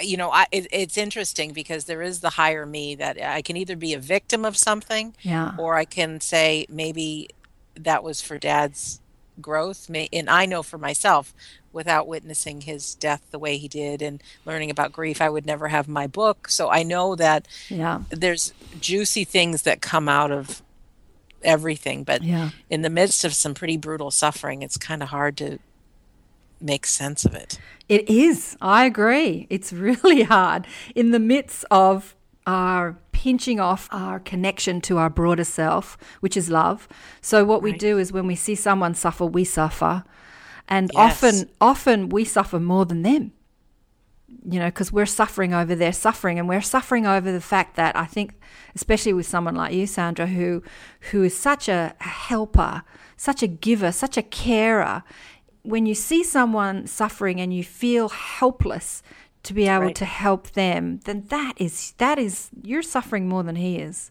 you know, I, it, it's interesting because there is the higher me that I can either be a victim of something, Yeah. or I can say maybe that was for dad's growth. May, and I know for myself, without witnessing his death the way he did and learning about grief, I would never have my book. So I know that Yeah. there's juicy things that come out of everything. But Yeah. in the midst of some pretty brutal suffering, it's kind of hard to make sense of it. It is. I agree. It's really hard in the midst of our pinching off our connection to our broader self, which is love. So what we do is when we see someone suffer, we suffer. And Yes. often often we suffer more than them. You know, because we're suffering over their suffering and we're suffering over the fact that I think especially with someone like you, Sandra, who who is such a helper, such a giver, such a carer, when you see someone suffering and you feel helpless to be able Right. to help them, then that is that is you're suffering more than he is.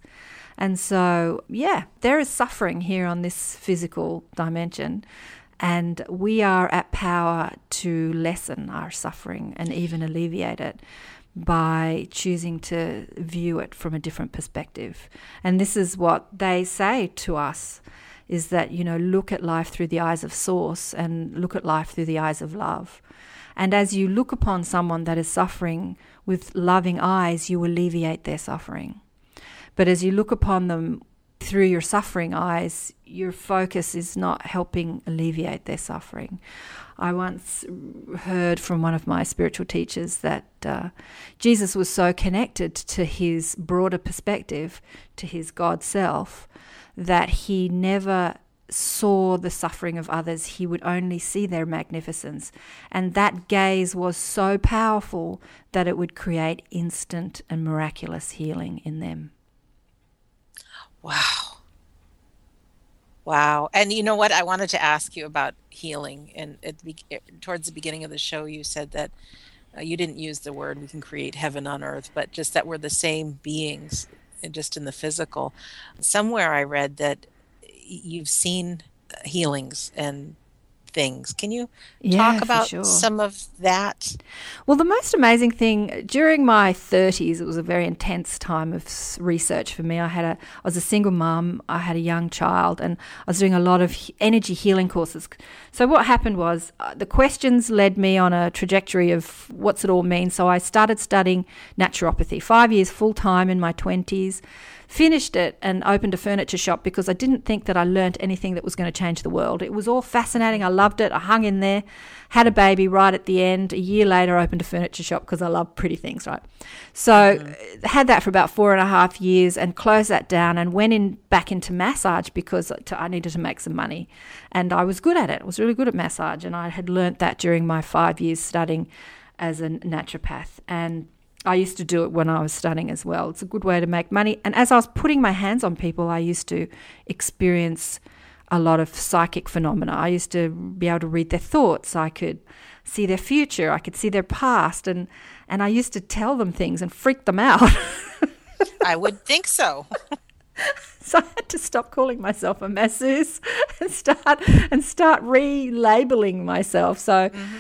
And so, yeah, there is suffering here on this physical dimension. And we are at power to lessen our suffering and even alleviate it by choosing to view it from a different perspective. And this is what they say to us is that, you know, look at life through the eyes of source and look at life through the eyes of love. And as you look upon someone that is suffering with loving eyes, you alleviate their suffering. But as you look upon them through your suffering eyes, your focus is not helping alleviate their suffering. I once heard from one of my spiritual teachers that uh, Jesus was so connected to his broader perspective, to his God self, that he never saw the suffering of others, he would only see their magnificence. And that gaze was so powerful that it would create instant and miraculous healing in them. Wow. Wow. And you know what? I wanted to ask you about healing. And at the, towards the beginning of the show, you said that uh, you didn't use the word we can create heaven on earth, but just that we're the same beings, uh, just in the physical. Somewhere I read that you've seen healings and things. Can you Yeah, talk about sure. some of that? Well, the most amazing thing during my 30s, it was a very intense time of research for me. I had a, I was a single mum, I had a young child, and I was doing a lot of energy healing courses. So what happened was uh, the questions led me on a trajectory of what's it all mean. So I started studying naturopathy, five years full time in my 20s. Finished it and opened a furniture shop because I didn't think that I learnt anything that was going to change the world. It was all fascinating. I loved it. I hung in there, had a baby right at the end. A year later, I opened a furniture shop because I love pretty things, right? So uh, had that for about four and a half years and closed that down and went in back into massage because I needed to make some money, and I was good at it. I was really good at massage, and I had learnt that during my five years studying as a naturopath and I used to do it when I was studying as well. It's a good way to make money. And as I was putting my hands on people, I used to experience a lot of psychic phenomena. I used to be able to read their thoughts. I could see their future. I could see their past. And, and I used to tell them things and freak them out. I would think so. So I had to stop calling myself a masseuse and start and start relabeling myself. So mm-hmm.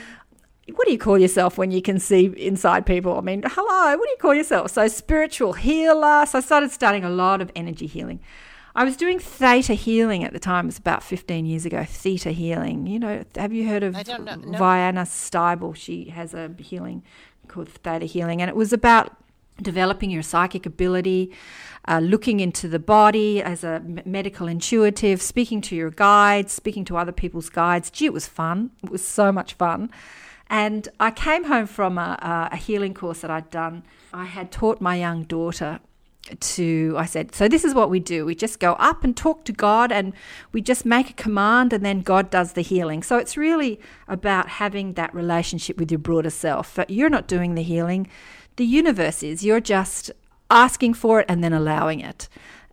What do you call yourself when you can see inside people? I mean, hello, what do you call yourself? So spiritual healer. So I started studying a lot of energy healing. I was doing theta healing at the time. It was about 15 years ago. Theta healing. You know, have you heard of know- no. Vianna Stibal? She has a healing called theta healing, and it was about developing your psychic ability, uh, looking into the body as a m- medical intuitive, speaking to your guides, speaking to other people's guides. Gee, it was fun. It was so much fun. And I came home from a, a healing course that I'd done. I had taught my young daughter to I said, so this is what we do. We just go up and talk to God and we just make a command and then God does the healing. So it's really about having that relationship with your broader self. But you're not doing the healing. The universe is. You're just asking for it and then allowing it.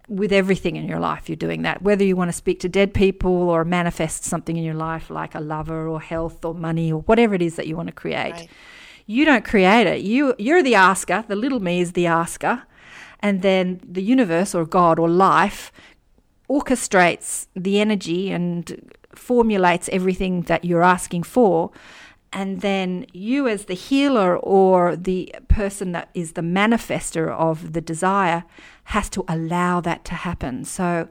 With everything in your life, you're doing that. Whether you want to speak to dead people or manifest something in your life like a lover or health or money or whatever it is that you want to create. Right. You don't create it. You you're the asker. The little me is the asker and then the universe or God or life orchestrates the energy and formulates everything that you're asking for. And then you, as the healer or the person that is the manifester of the desire, has to allow that to happen. So,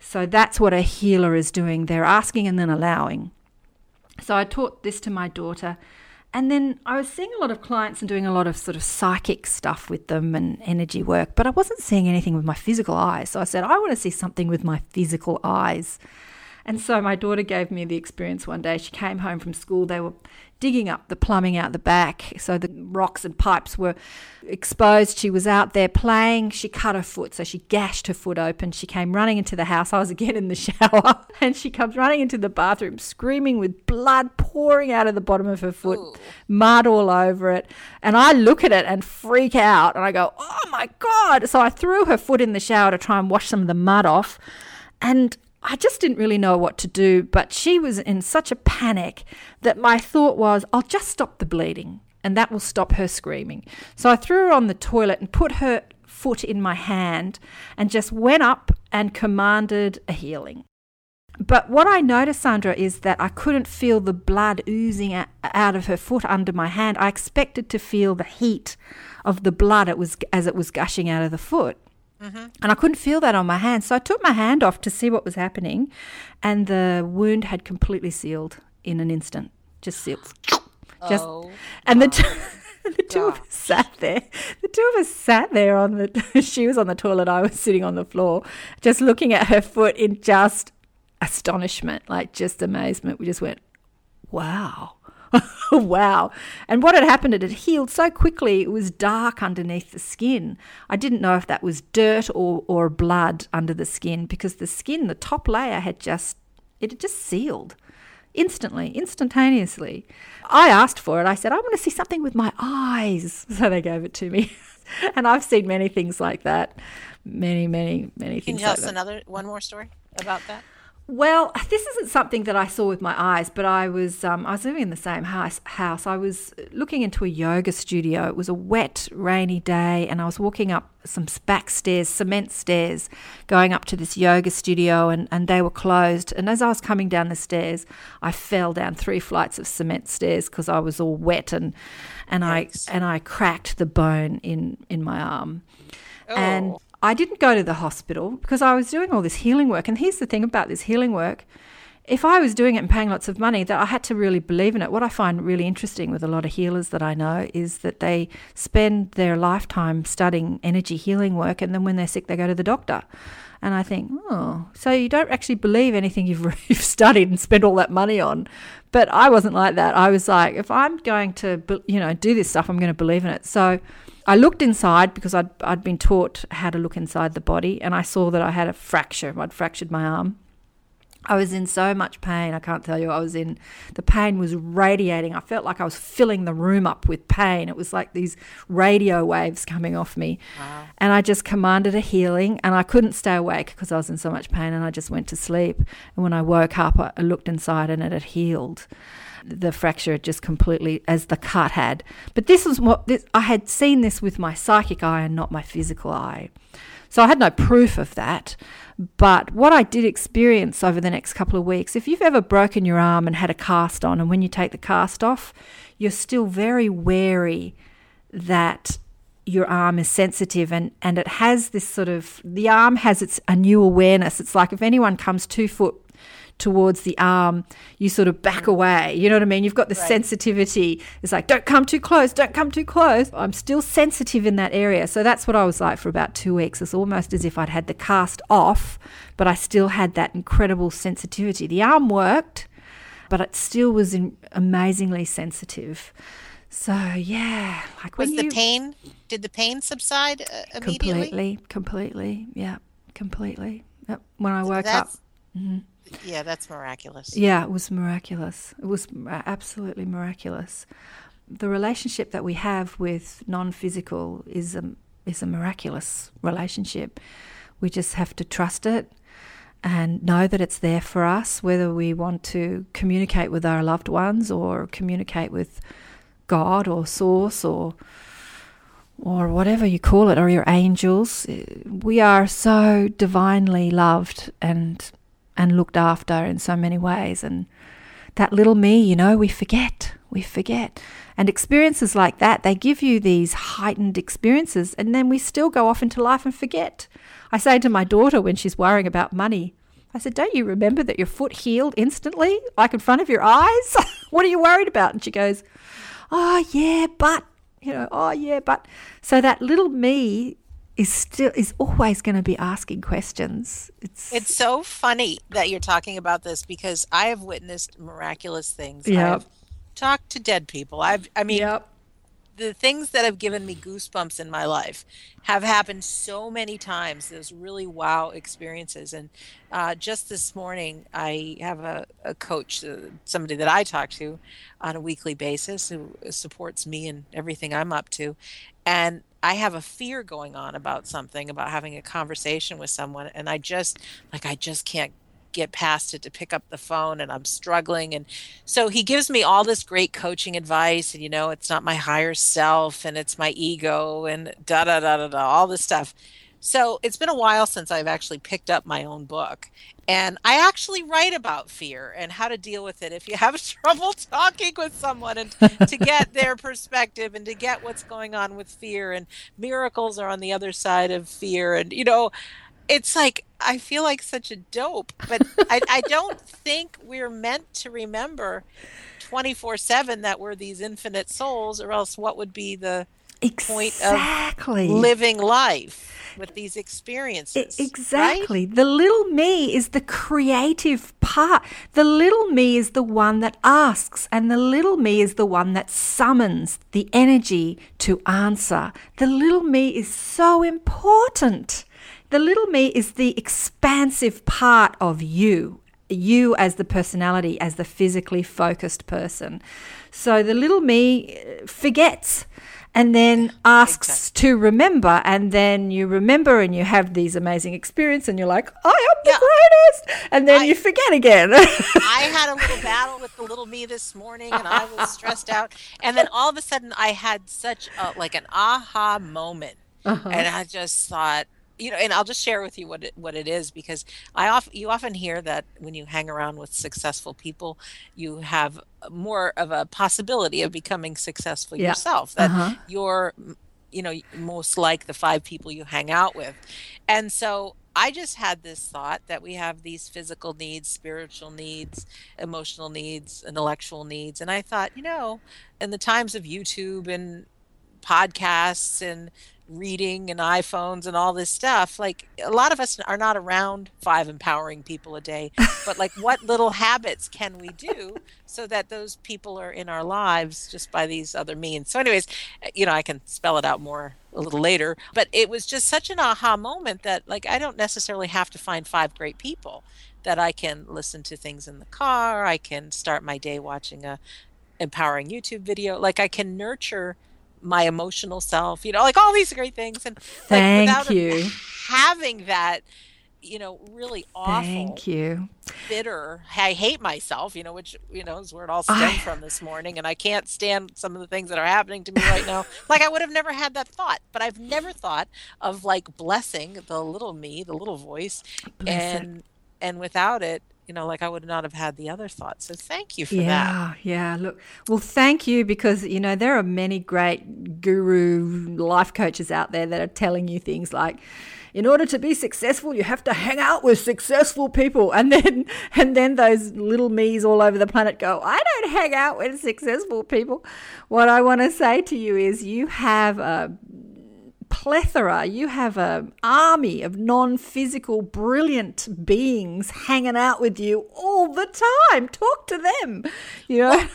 so that's what a healer is doing. They're asking and then allowing. So I taught this to my daughter, and then I was seeing a lot of clients and doing a lot of sort of psychic stuff with them and energy work, but I wasn't seeing anything with my physical eyes. So I said, I want to see something with my physical eyes. And so my daughter gave me the experience one day. She came home from school. They were digging up the plumbing out the back. So the rocks and pipes were exposed. She was out there playing. She cut her foot. So she gashed her foot open. She came running into the house. I was again in the shower. And she comes running into the bathroom, screaming with blood pouring out of the bottom of her foot, Ooh. mud all over it. And I look at it and freak out. And I go, oh my God. So I threw her foot in the shower to try and wash some of the mud off. And I just didn't really know what to do, but she was in such a panic that my thought was, I'll just stop the bleeding and that will stop her screaming. So I threw her on the toilet and put her foot in my hand and just went up and commanded a healing. But what I noticed, Sandra, is that I couldn't feel the blood oozing out of her foot under my hand. I expected to feel the heat of the blood as it was gushing out of the foot. Mm-hmm. And I couldn't feel that on my hand. So I took my hand off to see what was happening, and the wound had completely sealed in an instant. Just sealed. Just Oh, and the, t- the two of us sat there. The two of us sat there on the. she was on the toilet. I was sitting on the floor, just looking at her foot in just astonishment, like just amazement. We just went, "Wow." wow. And what had happened, it had healed so quickly, it was dark underneath the skin. I didn't know if that was dirt or, or blood under the skin because the skin, the top layer, had just, it had just sealed instantly, instantaneously. I asked for it. I said, I want to see something with my eyes. So they gave it to me. and I've seen many things like that. Many, many, many things. can you tell like us that. another one more story about that? Well, this isn't something that I saw with my eyes, but I was um, I was living in the same house. House. I was looking into a yoga studio. It was a wet, rainy day, and I was walking up some back stairs, cement stairs, going up to this yoga studio, and, and they were closed. And as I was coming down the stairs, I fell down three flights of cement stairs because I was all wet, and and Yikes. I and I cracked the bone in in my arm. And Oh. I didn't go to the hospital because I was doing all this healing work. And here's the thing about this healing work if I was doing it and paying lots of money, that I had to really believe in it. What I find really interesting with a lot of healers that I know is that they spend their lifetime studying energy healing work, and then when they're sick, they go to the doctor. And I think, oh, so you don't actually believe anything you've, you've studied and spent all that money on. But I wasn't like that. I was like, if I'm going to, you know, do this stuff, I'm going to believe in it. So I looked inside because I'd, I'd been taught how to look inside the body, and I saw that I had a fracture. I'd fractured my arm. I was in so much pain. I can't tell you. I was in, the pain was radiating. I felt like I was filling the room up with pain. It was like these radio waves coming off me. And I just commanded a healing, and I couldn't stay awake because I was in so much pain, and I just went to sleep. And when I woke up, I I looked inside, and it had healed. The fracture just completely, as the cut had. But this was what this, I had seen this with my psychic eye and not my physical eye. So I had no proof of that. But what I did experience over the next couple of weeks, if you've ever broken your arm and had a cast on, and when you take the cast off, you're still very wary that your arm is sensitive and, and it has this sort of the arm has its a new awareness. It's like if anyone comes two foot towards the arm, you sort of back away. You know what I mean? You've got the sensitivity. It's like, don't come too close, don't come too close. I'm still sensitive in that area. So that's what I was like for about two weeks. It's almost as if I'd had the cast off, but I still had that incredible sensitivity. The arm worked, but it still was in, amazingly sensitive. So yeah, like when Was the you pain? Did the pain subside uh, immediately? completely, completely, yeah, completely. Yep. When I woke up, That's yeah, that's miraculous. yeah, it was miraculous. It was absolutely miraculous. The relationship that we have with non-physical is a is a miraculous relationship. We just have to trust it and know that it's there for us, whether we want to communicate with our loved ones or communicate with God or Source or or whatever you call it, or your angels. Eh, we are so divinely loved and and looked after in so many ways. And that little me, you know, we forget. We forget. And experiences like that, they give you these heightened experiences, and then we still go off into life and forget. I say to my daughter when she's worrying about money, I said, Don't you remember that your foot healed instantly, like in front of your eyes? what are you worried about? And she goes, Oh, yeah, but, you know, oh, yeah, but. So that little me is still, is always going to be asking questions. It's, It's so funny that you're talking about this because I have witnessed miraculous things. Yep. I've talked to dead people. I've I mean Yep. The things that have given me goosebumps in my life have happened so many times those really wow experiences. And uh, just this morning i have a, a coach uh, somebody that i talk to on a weekly basis who supports me and everything i'm up to. And i have a fear going on about something about having a conversation with someone and i just like i just can't get past it to pick up the phone and I'm struggling. And so he gives me all this great coaching advice and you know it's not my higher self and it's my ego and da da da da da all this stuff. So it's been a while since I've actually picked up my own book. And I actually write about fear and how to deal with it. If you have trouble talking with someone and to get their perspective and to get what's going on with fear and miracles are on the other side of fear and you know it's like I feel like such a dope, but I, I don't think we're meant to remember 24 7 that we're these infinite souls, or else what would be the point of living life with these experiences? right? Exactly. The little me is the creative part. The little me is the one that asks, and the little me is the one that summons the energy to answer. The little me is so important. The little me is the expansive part of you. You as the personality, as the physically focused person. So the little me uh, forgets and then asks to remember and then you remember and you have these amazing experiences and you're like i am the Yeah. greatest and then I- you forget again I had a little battle with the little me this morning, and I was stressed out. And then all of a sudden, I had such a, like an aha moment, Uh-huh. and I just thought, you know, and I'll just share with you what it, what it is because I often you often hear that when you hang around with successful people, you have more of a possibility of becoming successful Yeah. yourself. That Uh-huh. you're you know most like the five people you hang out with and so i just had this thought that we have these physical needs spiritual needs emotional needs intellectual needs and i thought you know in the times of youtube and podcasts and reading and iPhones and all this stuff. Like a lot of us are not around five empowering people a day, but like what little habits can we do so that those people are in our lives just by these other means? So, anyways, eh, you know, I can spell it out more a little later, but it was just such an aha moment that like I don't necessarily have to find five great people that I can listen to things in the car, I can start my day watching a empowering YouTube video, like I can nurture my emotional self, you know, like all these great things and like Thank without you. having that you know really awful thank you bitter i hate myself you know which you know is where it all stemmed I- from this morning and i can't stand some of the things that are happening to me right now like i would have never had that thought but i've never thought of like blessing the little me the little voice Bless it. and and without it you know like i would not have had the other thought so thank you for that. Yeah yeah look well thank you because you know there are many great guru life coaches out there that are telling you things like in order to be successful you have to hang out with successful people. And then and then those little me's all over the planet go i don't hang out with successful people. What i want to say to you is you have a plethora. You have an army of non-physical, brilliant beings hanging out with you all the time. Talk to them. You know.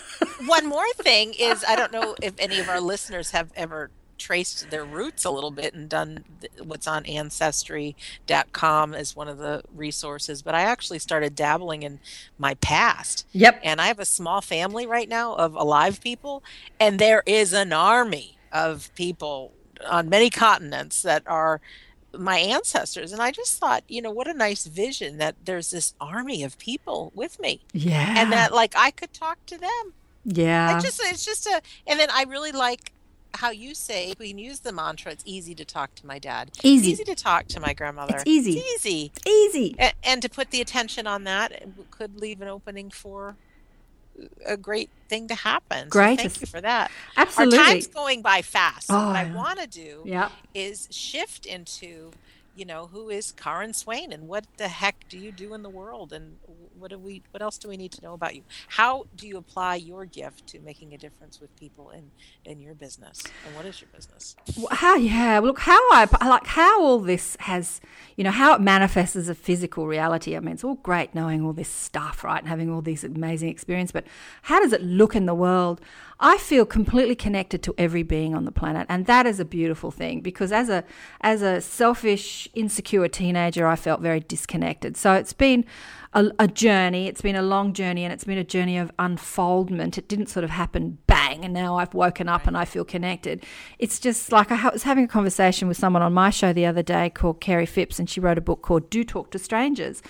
One more thing is, I don't know if any of our listeners have ever traced their roots a little bit and done what's on ancestry.com as one of the resources but i actually started dabbling in my past Yep. and i have a small family right now of alive people and there is an army of people on many continents that are my ancestors and i just thought you know what a nice vision that there's this army of people with me Yeah. and that like i could talk to them yeah. I just it's just a and then I really like how you say we can use the mantra it's easy to talk to my dad. Easy. It's easy to talk to my grandmother. It's easy. It's easy. it's Easy. And, and to put the attention on that could leave an opening for a great thing to happen. So thank you for that. Absolutely. Our time's going by fast. So what I Oh, want to do Yeah. is shift into you know who is Karen Swain and what the heck do you do in the world? And what do we what else do we need to know about you? How do you apply your gift to making a difference with people in in your business? And what is your business? How yeah look how I, I like how all this has you know how it manifests as a physical reality. I mean it's all great knowing all this stuff right and having all these amazing experience but how does it look in the world i feel completely connected to every being on the planet and that is a beautiful thing because as a as a selfish insecure teenager i felt very disconnected so it's been a, a journey. It's been a long journey and it's been a journey of unfoldment. It didn't sort of happen bang and now I've woken up and I feel connected. It's just like I was having a conversation with someone on my show the other day called Kerry Phipps and she wrote a book called Do Talk to Strangers.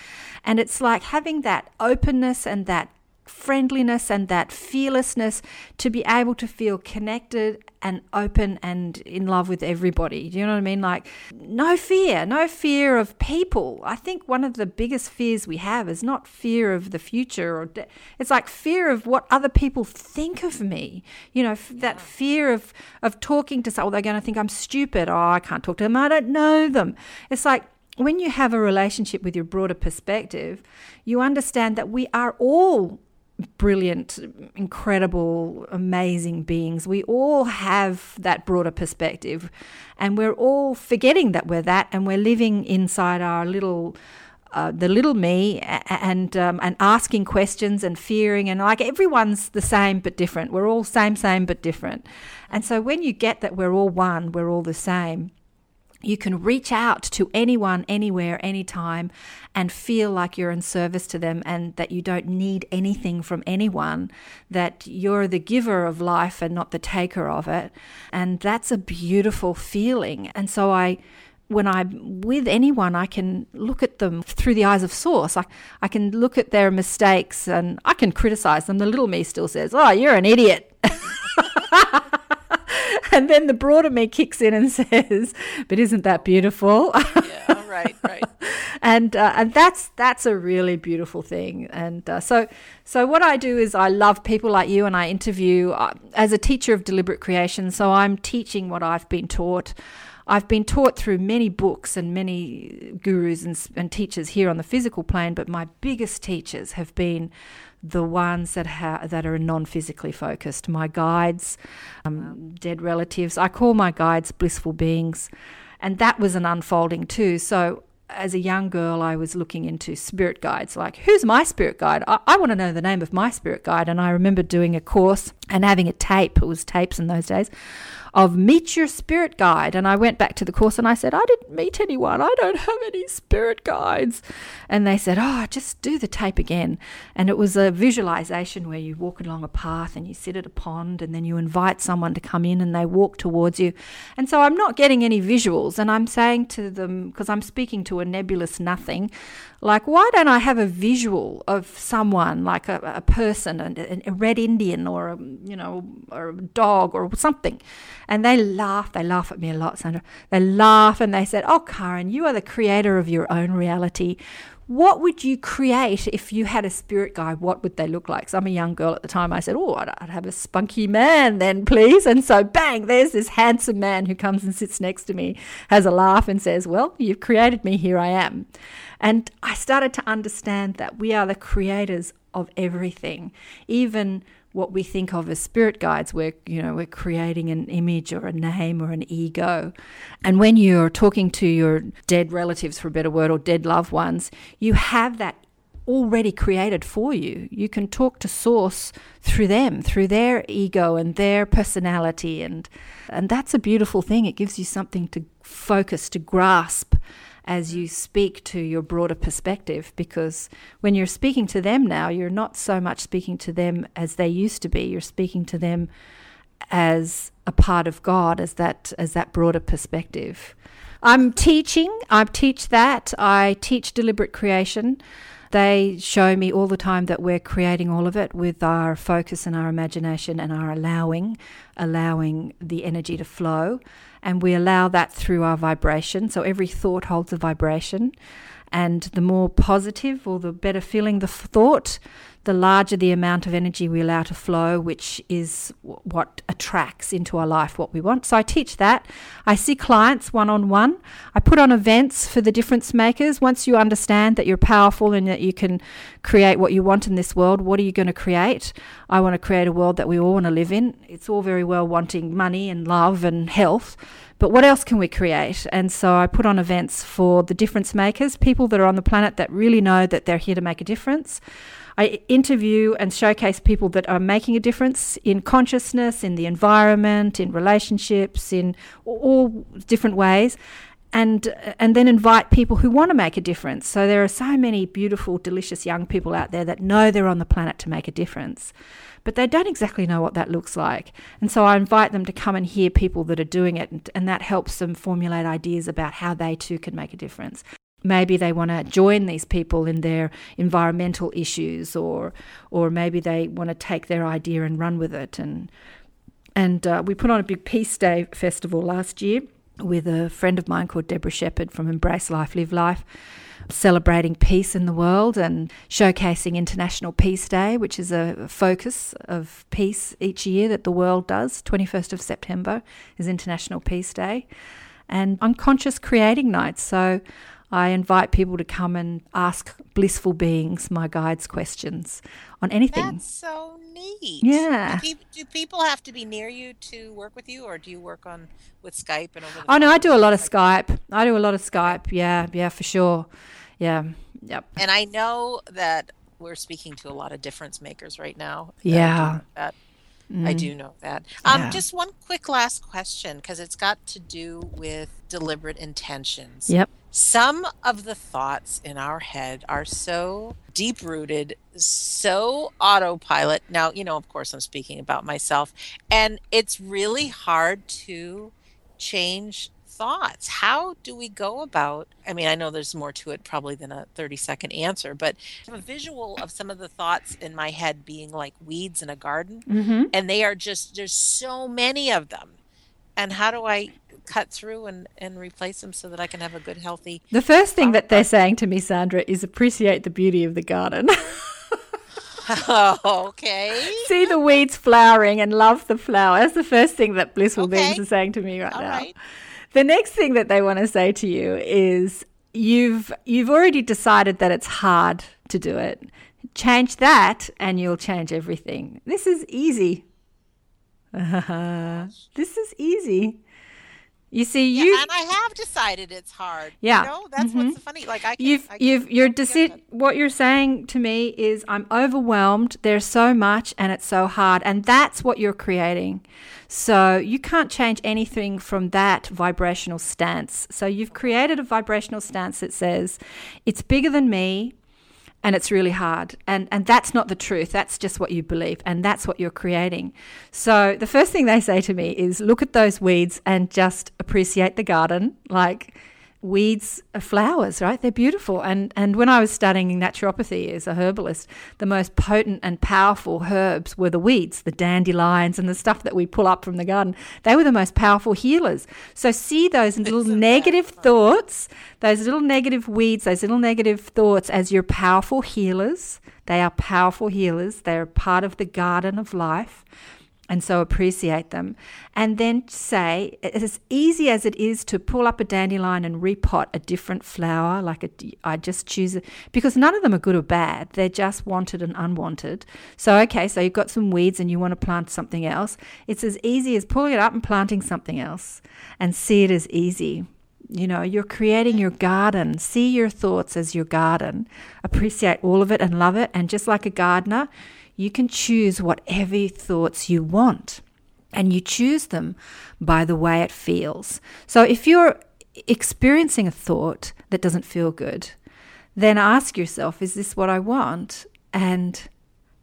And it's like having that openness and that friendliness and that fearlessness to be able to feel connected and open and in love with everybody. Do you know what I mean? Like, no fear, no fear of people. I think one of the biggest fears we have is not fear of the future, or de- it's like fear of what other people think of me. You know, f- that fear of of talking to someone. Oh, they're going to think I'm stupid. Oh, I can't talk to them. I don't know them. It's like when you have a relationship with your broader perspective, you understand that we are all brilliant, incredible, amazing beings. We all have that broader perspective, and we're all forgetting that we're that, and we're living inside our little. Uh, the little me and um, and asking questions and fearing and like everyone's the same but different. We're all same same but different, and so when you get that we're all one, we're all the same, you can reach out to anyone, anywhere, anytime, and feel like you're in service to them and that you don't need anything from anyone, that you're the giver of life and not the taker of it. And that's a beautiful feeling. And so I. When I'm with anyone, I can look at them through the eyes of source. I, I can look at their mistakes and I can criticize them. The little me still says, Oh, you're an idiot. and then the broader me kicks in and says, "But isn't that beautiful?" yeah right right and uh, and that's that's a really beautiful thing. And uh, so so what I do is I love people like you, and I interview uh, as a teacher of deliberate creation. So I'm teaching what I've been taught. I've been taught through many books and many gurus and, and teachers here on the physical plane, but my biggest teachers have been the ones that ha- that are non-physically focused. My guides, um, dead relatives. I call my guides blissful beings, and that was an unfolding too. So as a young girl, I was looking into spirit guides. Like, who's my spirit guide? I, I want to know the name of my spirit guide. And I remember doing a course and having a tape. It was tapes in those days of meet your spirit guide. And I went back to the course and I said, I didn't meet anyone. I don't have any spirit guides. And they said, Oh, just do the tape again. And it was a visualization where you walk along a path and you sit at a pond and then you invite someone to come in and they walk towards you. And so I'm not getting any visuals. And I'm saying to them, because I'm speaking to a nebulous nothing, like, why don't I have a visual of someone, like a, a person, a, a red Indian or a, you know, or a dog or something? And they laugh. They laugh at me a lot, Sandra. They laugh and they said, "Oh, Karen, you are the creator of your own reality. What would you create if you had a spirit guide? What would they look like?" So I'm a young girl at the time. I said, "Oh, I'd, I'd have a spunky man then, please." And so, bang, there's this handsome man who comes and sits next to me, has a laugh, and says, "Well, you've created me. Here I am." And I started to understand that we are the creators of everything, even what we think of as spirit guides we're you know we're creating an image or a name or an ego. And when you're talking to your dead relatives for a better word or dead loved ones you have that already created for you. You can talk to source through them through their ego and their personality. And and that's a beautiful thing. It gives you something to focus to grasp as mm. you speak to your broader perspective because when you're speaking to them now, you're not so much speaking to them as they used to be. You're speaking to them as a part of God, as that as that broader perspective. I'm teaching. I teach that. I teach deliberate creation. They show me all the time that we're creating all of it with our focus and our imagination and our allowing, allowing the energy to flow and we allow that through our vibration. So every thought holds a vibration, and the more positive or the better feeling the thought, the larger the amount of energy we allow to flow, which is what attracts into our life what we want. So I teach that. I see clients one on one. I put on events for the difference makers. Once you understand that you're powerful and that you can create what you want in this world, what are you going to create? I want to create a world that we all want to live in. It's all very well wanting money and love and health. But what else can we create? And so I put on events for the difference makers, people that are on the planet that really know that they're here to make a difference. I interview and showcase people that are making a difference in consciousness, in the environment, in relationships, in all different ways. And, and then invite people who want to make a difference. So there are so many beautiful, delicious young people out there that know they're on the planet to make a difference but they don't exactly know what that looks like. And so I invite them to come and hear people that are doing it, and, and, that helps them formulate ideas about how they too can make a difference maybe they want to join these people in their environmental issues or or maybe they want to take their idea and run with it. And and uh, we put on a big peace day festival last year with a friend of mine called Deborah Shepherd from Embrace Life Live Life celebrating peace in the world and showcasing International Peace Day which is a focus of peace each year that the world does. 21st of September is International Peace Day. And unconscious creating nights so I invite people to come and ask blissful beings, my guides, questions on anything. That's so neat. Yeah. Do people, do people, have to be near you to work with you, or do you work on with Skype and over? oh no, I do a lot of Skype. I do a lot of Skype. Yeah, yeah, for sure. Yeah, yep. And I know that we're speaking to a lot of difference makers right now. Yeah. That Mm. I do know that. Um, yeah. Just one quick last question because it's got to do with deliberate intentions. Yep. Some of the thoughts in our head are so deep rooted, so autopilot. Now, you know, of course, I'm speaking about myself, and it's really hard to change thoughts. How do we go about? I mean, I know there's more to it probably than a 30 second answer, but I have a visual of some of the thoughts in my head being like weeds in a garden, mm-hmm. and they are just there's so many of them. And how do I cut through and, and replace them so that I can have a good, healthy. The first thing that they're saying to me, Sandra, is appreciate the beauty of the garden. okay. See the weeds flowering and love the flower. That's the first thing that blissful okay. beings are saying to me right All now. Right. The next thing that they want to say to you is you've you've already decided that it's hard to do it. Change that and you'll change everything. This is easy. this is easy. You see, you yeah, and I have decided it's hard. Yeah, you know, that's mm-hmm. what's funny. Like I, can, you've I can, you've you're deci- What you're saying to me is, I'm overwhelmed. There's so much, and it's so hard, and that's what you're creating. So you can't change anything from that vibrational stance. So you've created a vibrational stance that says, it's bigger than me and it's really hard. And and that's not the truth. That's just what you believe and that's what you're creating. So the first thing they say to me is look at those weeds and just appreciate the garden. Like weeds are flowers, right? They're beautiful. And and when I was studying naturopathy as a herbalist, the most potent and powerful herbs were the weeds, the dandelions and the stuff that we pull up from the garden. They were the most powerful healers. So see those little negative thoughts, those little negative weeds, those little negative thoughts as your powerful healers. They are powerful healers. They're part of the garden of life and so appreciate them. And then say, as easy as it is to pull up a dandelion and repot a different flower, like a, I just choose it, because none of them are good or bad. They're just wanted and unwanted. So, okay, so you've got some weeds and you want to plant something else. It's as easy as pulling it up and planting something else and see it as easy. You know, you're creating your garden. See your thoughts as your garden. Appreciate all of it and love it. And just like a gardener, you can choose whatever thoughts you want. And you choose them by the way it feels. So if you're experiencing a thought that doesn't feel good, then ask yourself, is this what I want? And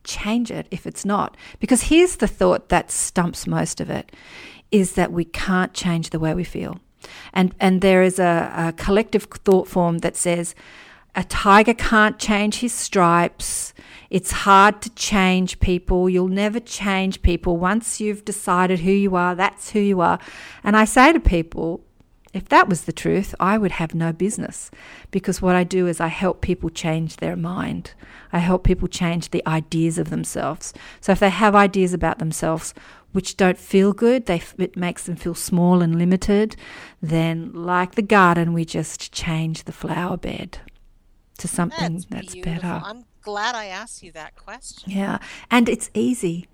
change it if it's not. Because here's the thought that stumps most of it is that we can't change the way we feel. And and there is a, a collective thought form that says a tiger can't change his stripes. It's hard to change people. You'll never change people. Once you've decided who you are, that's who you are. And I say to people, if that was the truth, I would have no business because what I do is I help people change their mind. I help people change the ideas of themselves. So if they have ideas about themselves which don't feel good, they, it makes them feel small and limited, then like the garden, we just change the flower bed to something that's, that's better. I'm glad I asked you that question. Yeah. And it's easy.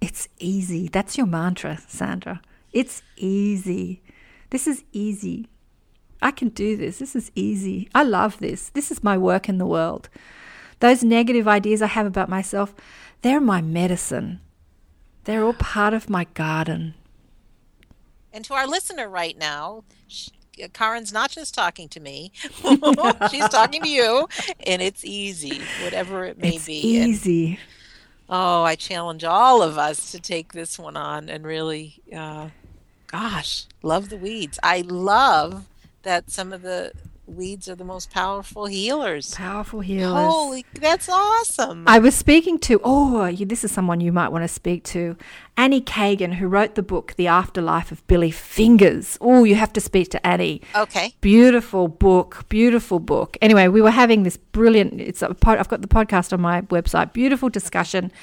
It's easy. That's your mantra, Sandra. It's easy. This is easy. I can do this. This is easy. I love this. This is my work in the world. Those negative ideas I have about myself, they're my medicine. They're all part of my garden. And to our listener right now, Karen's not just talking to me; she's talking to you, and it's easy, whatever it may it's be. Easy. And, oh, I challenge all of us to take this one on and really, uh, gosh, love the weeds. I love that some of the weeds are the most powerful healers. Powerful healers. Holy, that's awesome. I was speaking to, oh, this is someone you might want to speak to, Annie Kagan, who wrote the book The Afterlife of Billy Fingers. Oh, you have to speak to Annie. Okay. Beautiful book, beautiful book. Anyway, we were having this brilliant, it's a pod, I've got the podcast on my website, beautiful discussion. Okay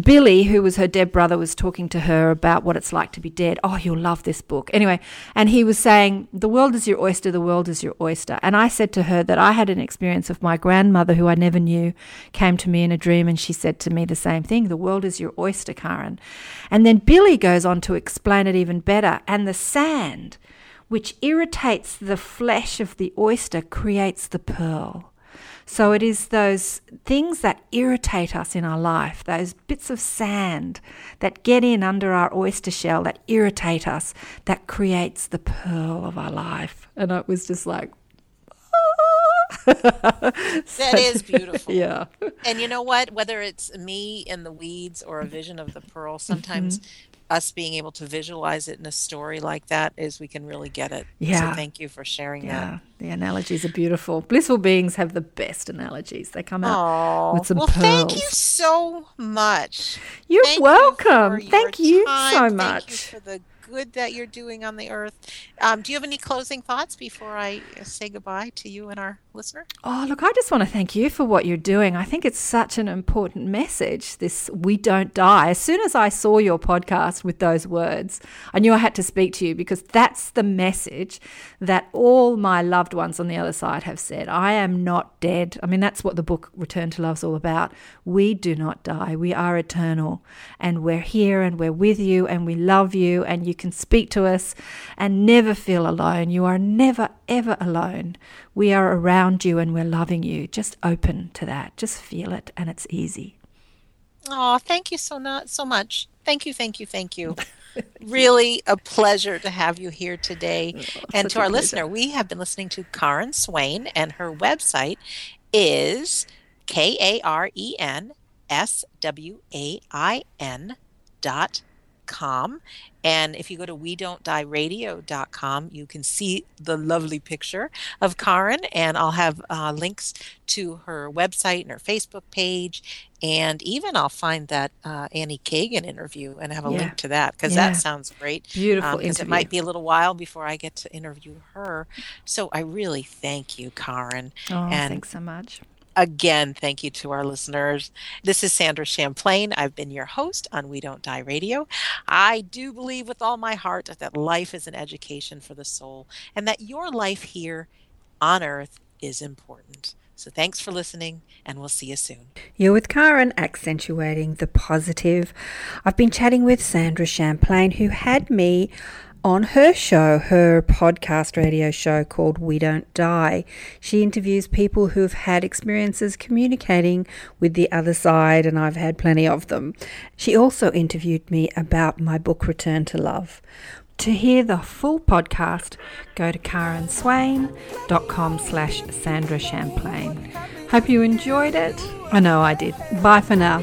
Billy, who was her dead brother, was talking to her about what it's like to be dead. Oh, you'll love this book. Anyway, and he was saying, The world is your oyster, the world is your oyster. And I said to her that I had an experience of my grandmother, who I never knew, came to me in a dream and she said to me the same thing The world is your oyster, Karen. And then Billy goes on to explain it even better. And the sand, which irritates the flesh of the oyster, creates the pearl. So it is those things that irritate us in our life, those bits of sand that get in under our oyster shell that irritate us, that creates the pearl of our life. And it was just like, that is beautiful. Yeah. And you know what? Whether it's me in the weeds or a vision of the pearl, sometimes mm-hmm us being able to visualize it in a story like that is we can really get it. Yeah. So thank you for sharing yeah. that. The analogies are beautiful. Blissful beings have the best analogies. They come out Aww. with some well, pearls. thank you so much. You're thank welcome. You thank you time. so thank much. You for the good that you're doing on the earth. Um, do you have any closing thoughts before I say goodbye to you and our listener? Oh, look, I just want to thank you for what you're doing. I think it's such an important message this we don't die. As soon as I saw your podcast with those words, I knew I had to speak to you because that's the message that all my loved ones on the other side have said. I am not dead. I mean, that's what the book Return to Love is all about. We do not die. We are eternal and we're here and we're with you and we love you and you can speak to us and never feel alone. You are never, ever alone. We are around you and we're loving you. Just open to that. Just feel it and it's easy. Oh, thank you so not so much. Thank you, thank you, thank you. really a pleasure to have you here today. Oh, and to our listener, we have been listening to Karen Swain, and her website is K A R E N S W A I N dot com. And if you go to we don't die radio.com, you can see the lovely picture of Karen. And I'll have uh, links to her website and her Facebook page. And even I'll find that uh, Annie Kagan interview and have a yeah. link to that because yeah. that sounds great. Beautiful. Because um, it might be a little while before I get to interview her. So I really thank you, Karen. Oh, and thanks so much Again, thank you to our listeners. This is Sandra Champlain. I've been your host on We Don't Die Radio. I do believe with all my heart that life is an education for the soul and that your life here on earth is important. So thanks for listening, and we'll see you soon. You're with Karen, accentuating the positive. I've been chatting with Sandra Champlain, who had me on her show, her podcast radio show called We Don't Die. She interviews people who've had experiences communicating with the other side, and I've had plenty of them. She also interviewed me about my book, Return to Love. To hear the full podcast, go to karenswain.com slash Sandra Champlain. Hope you enjoyed it. I know I did. Bye for now.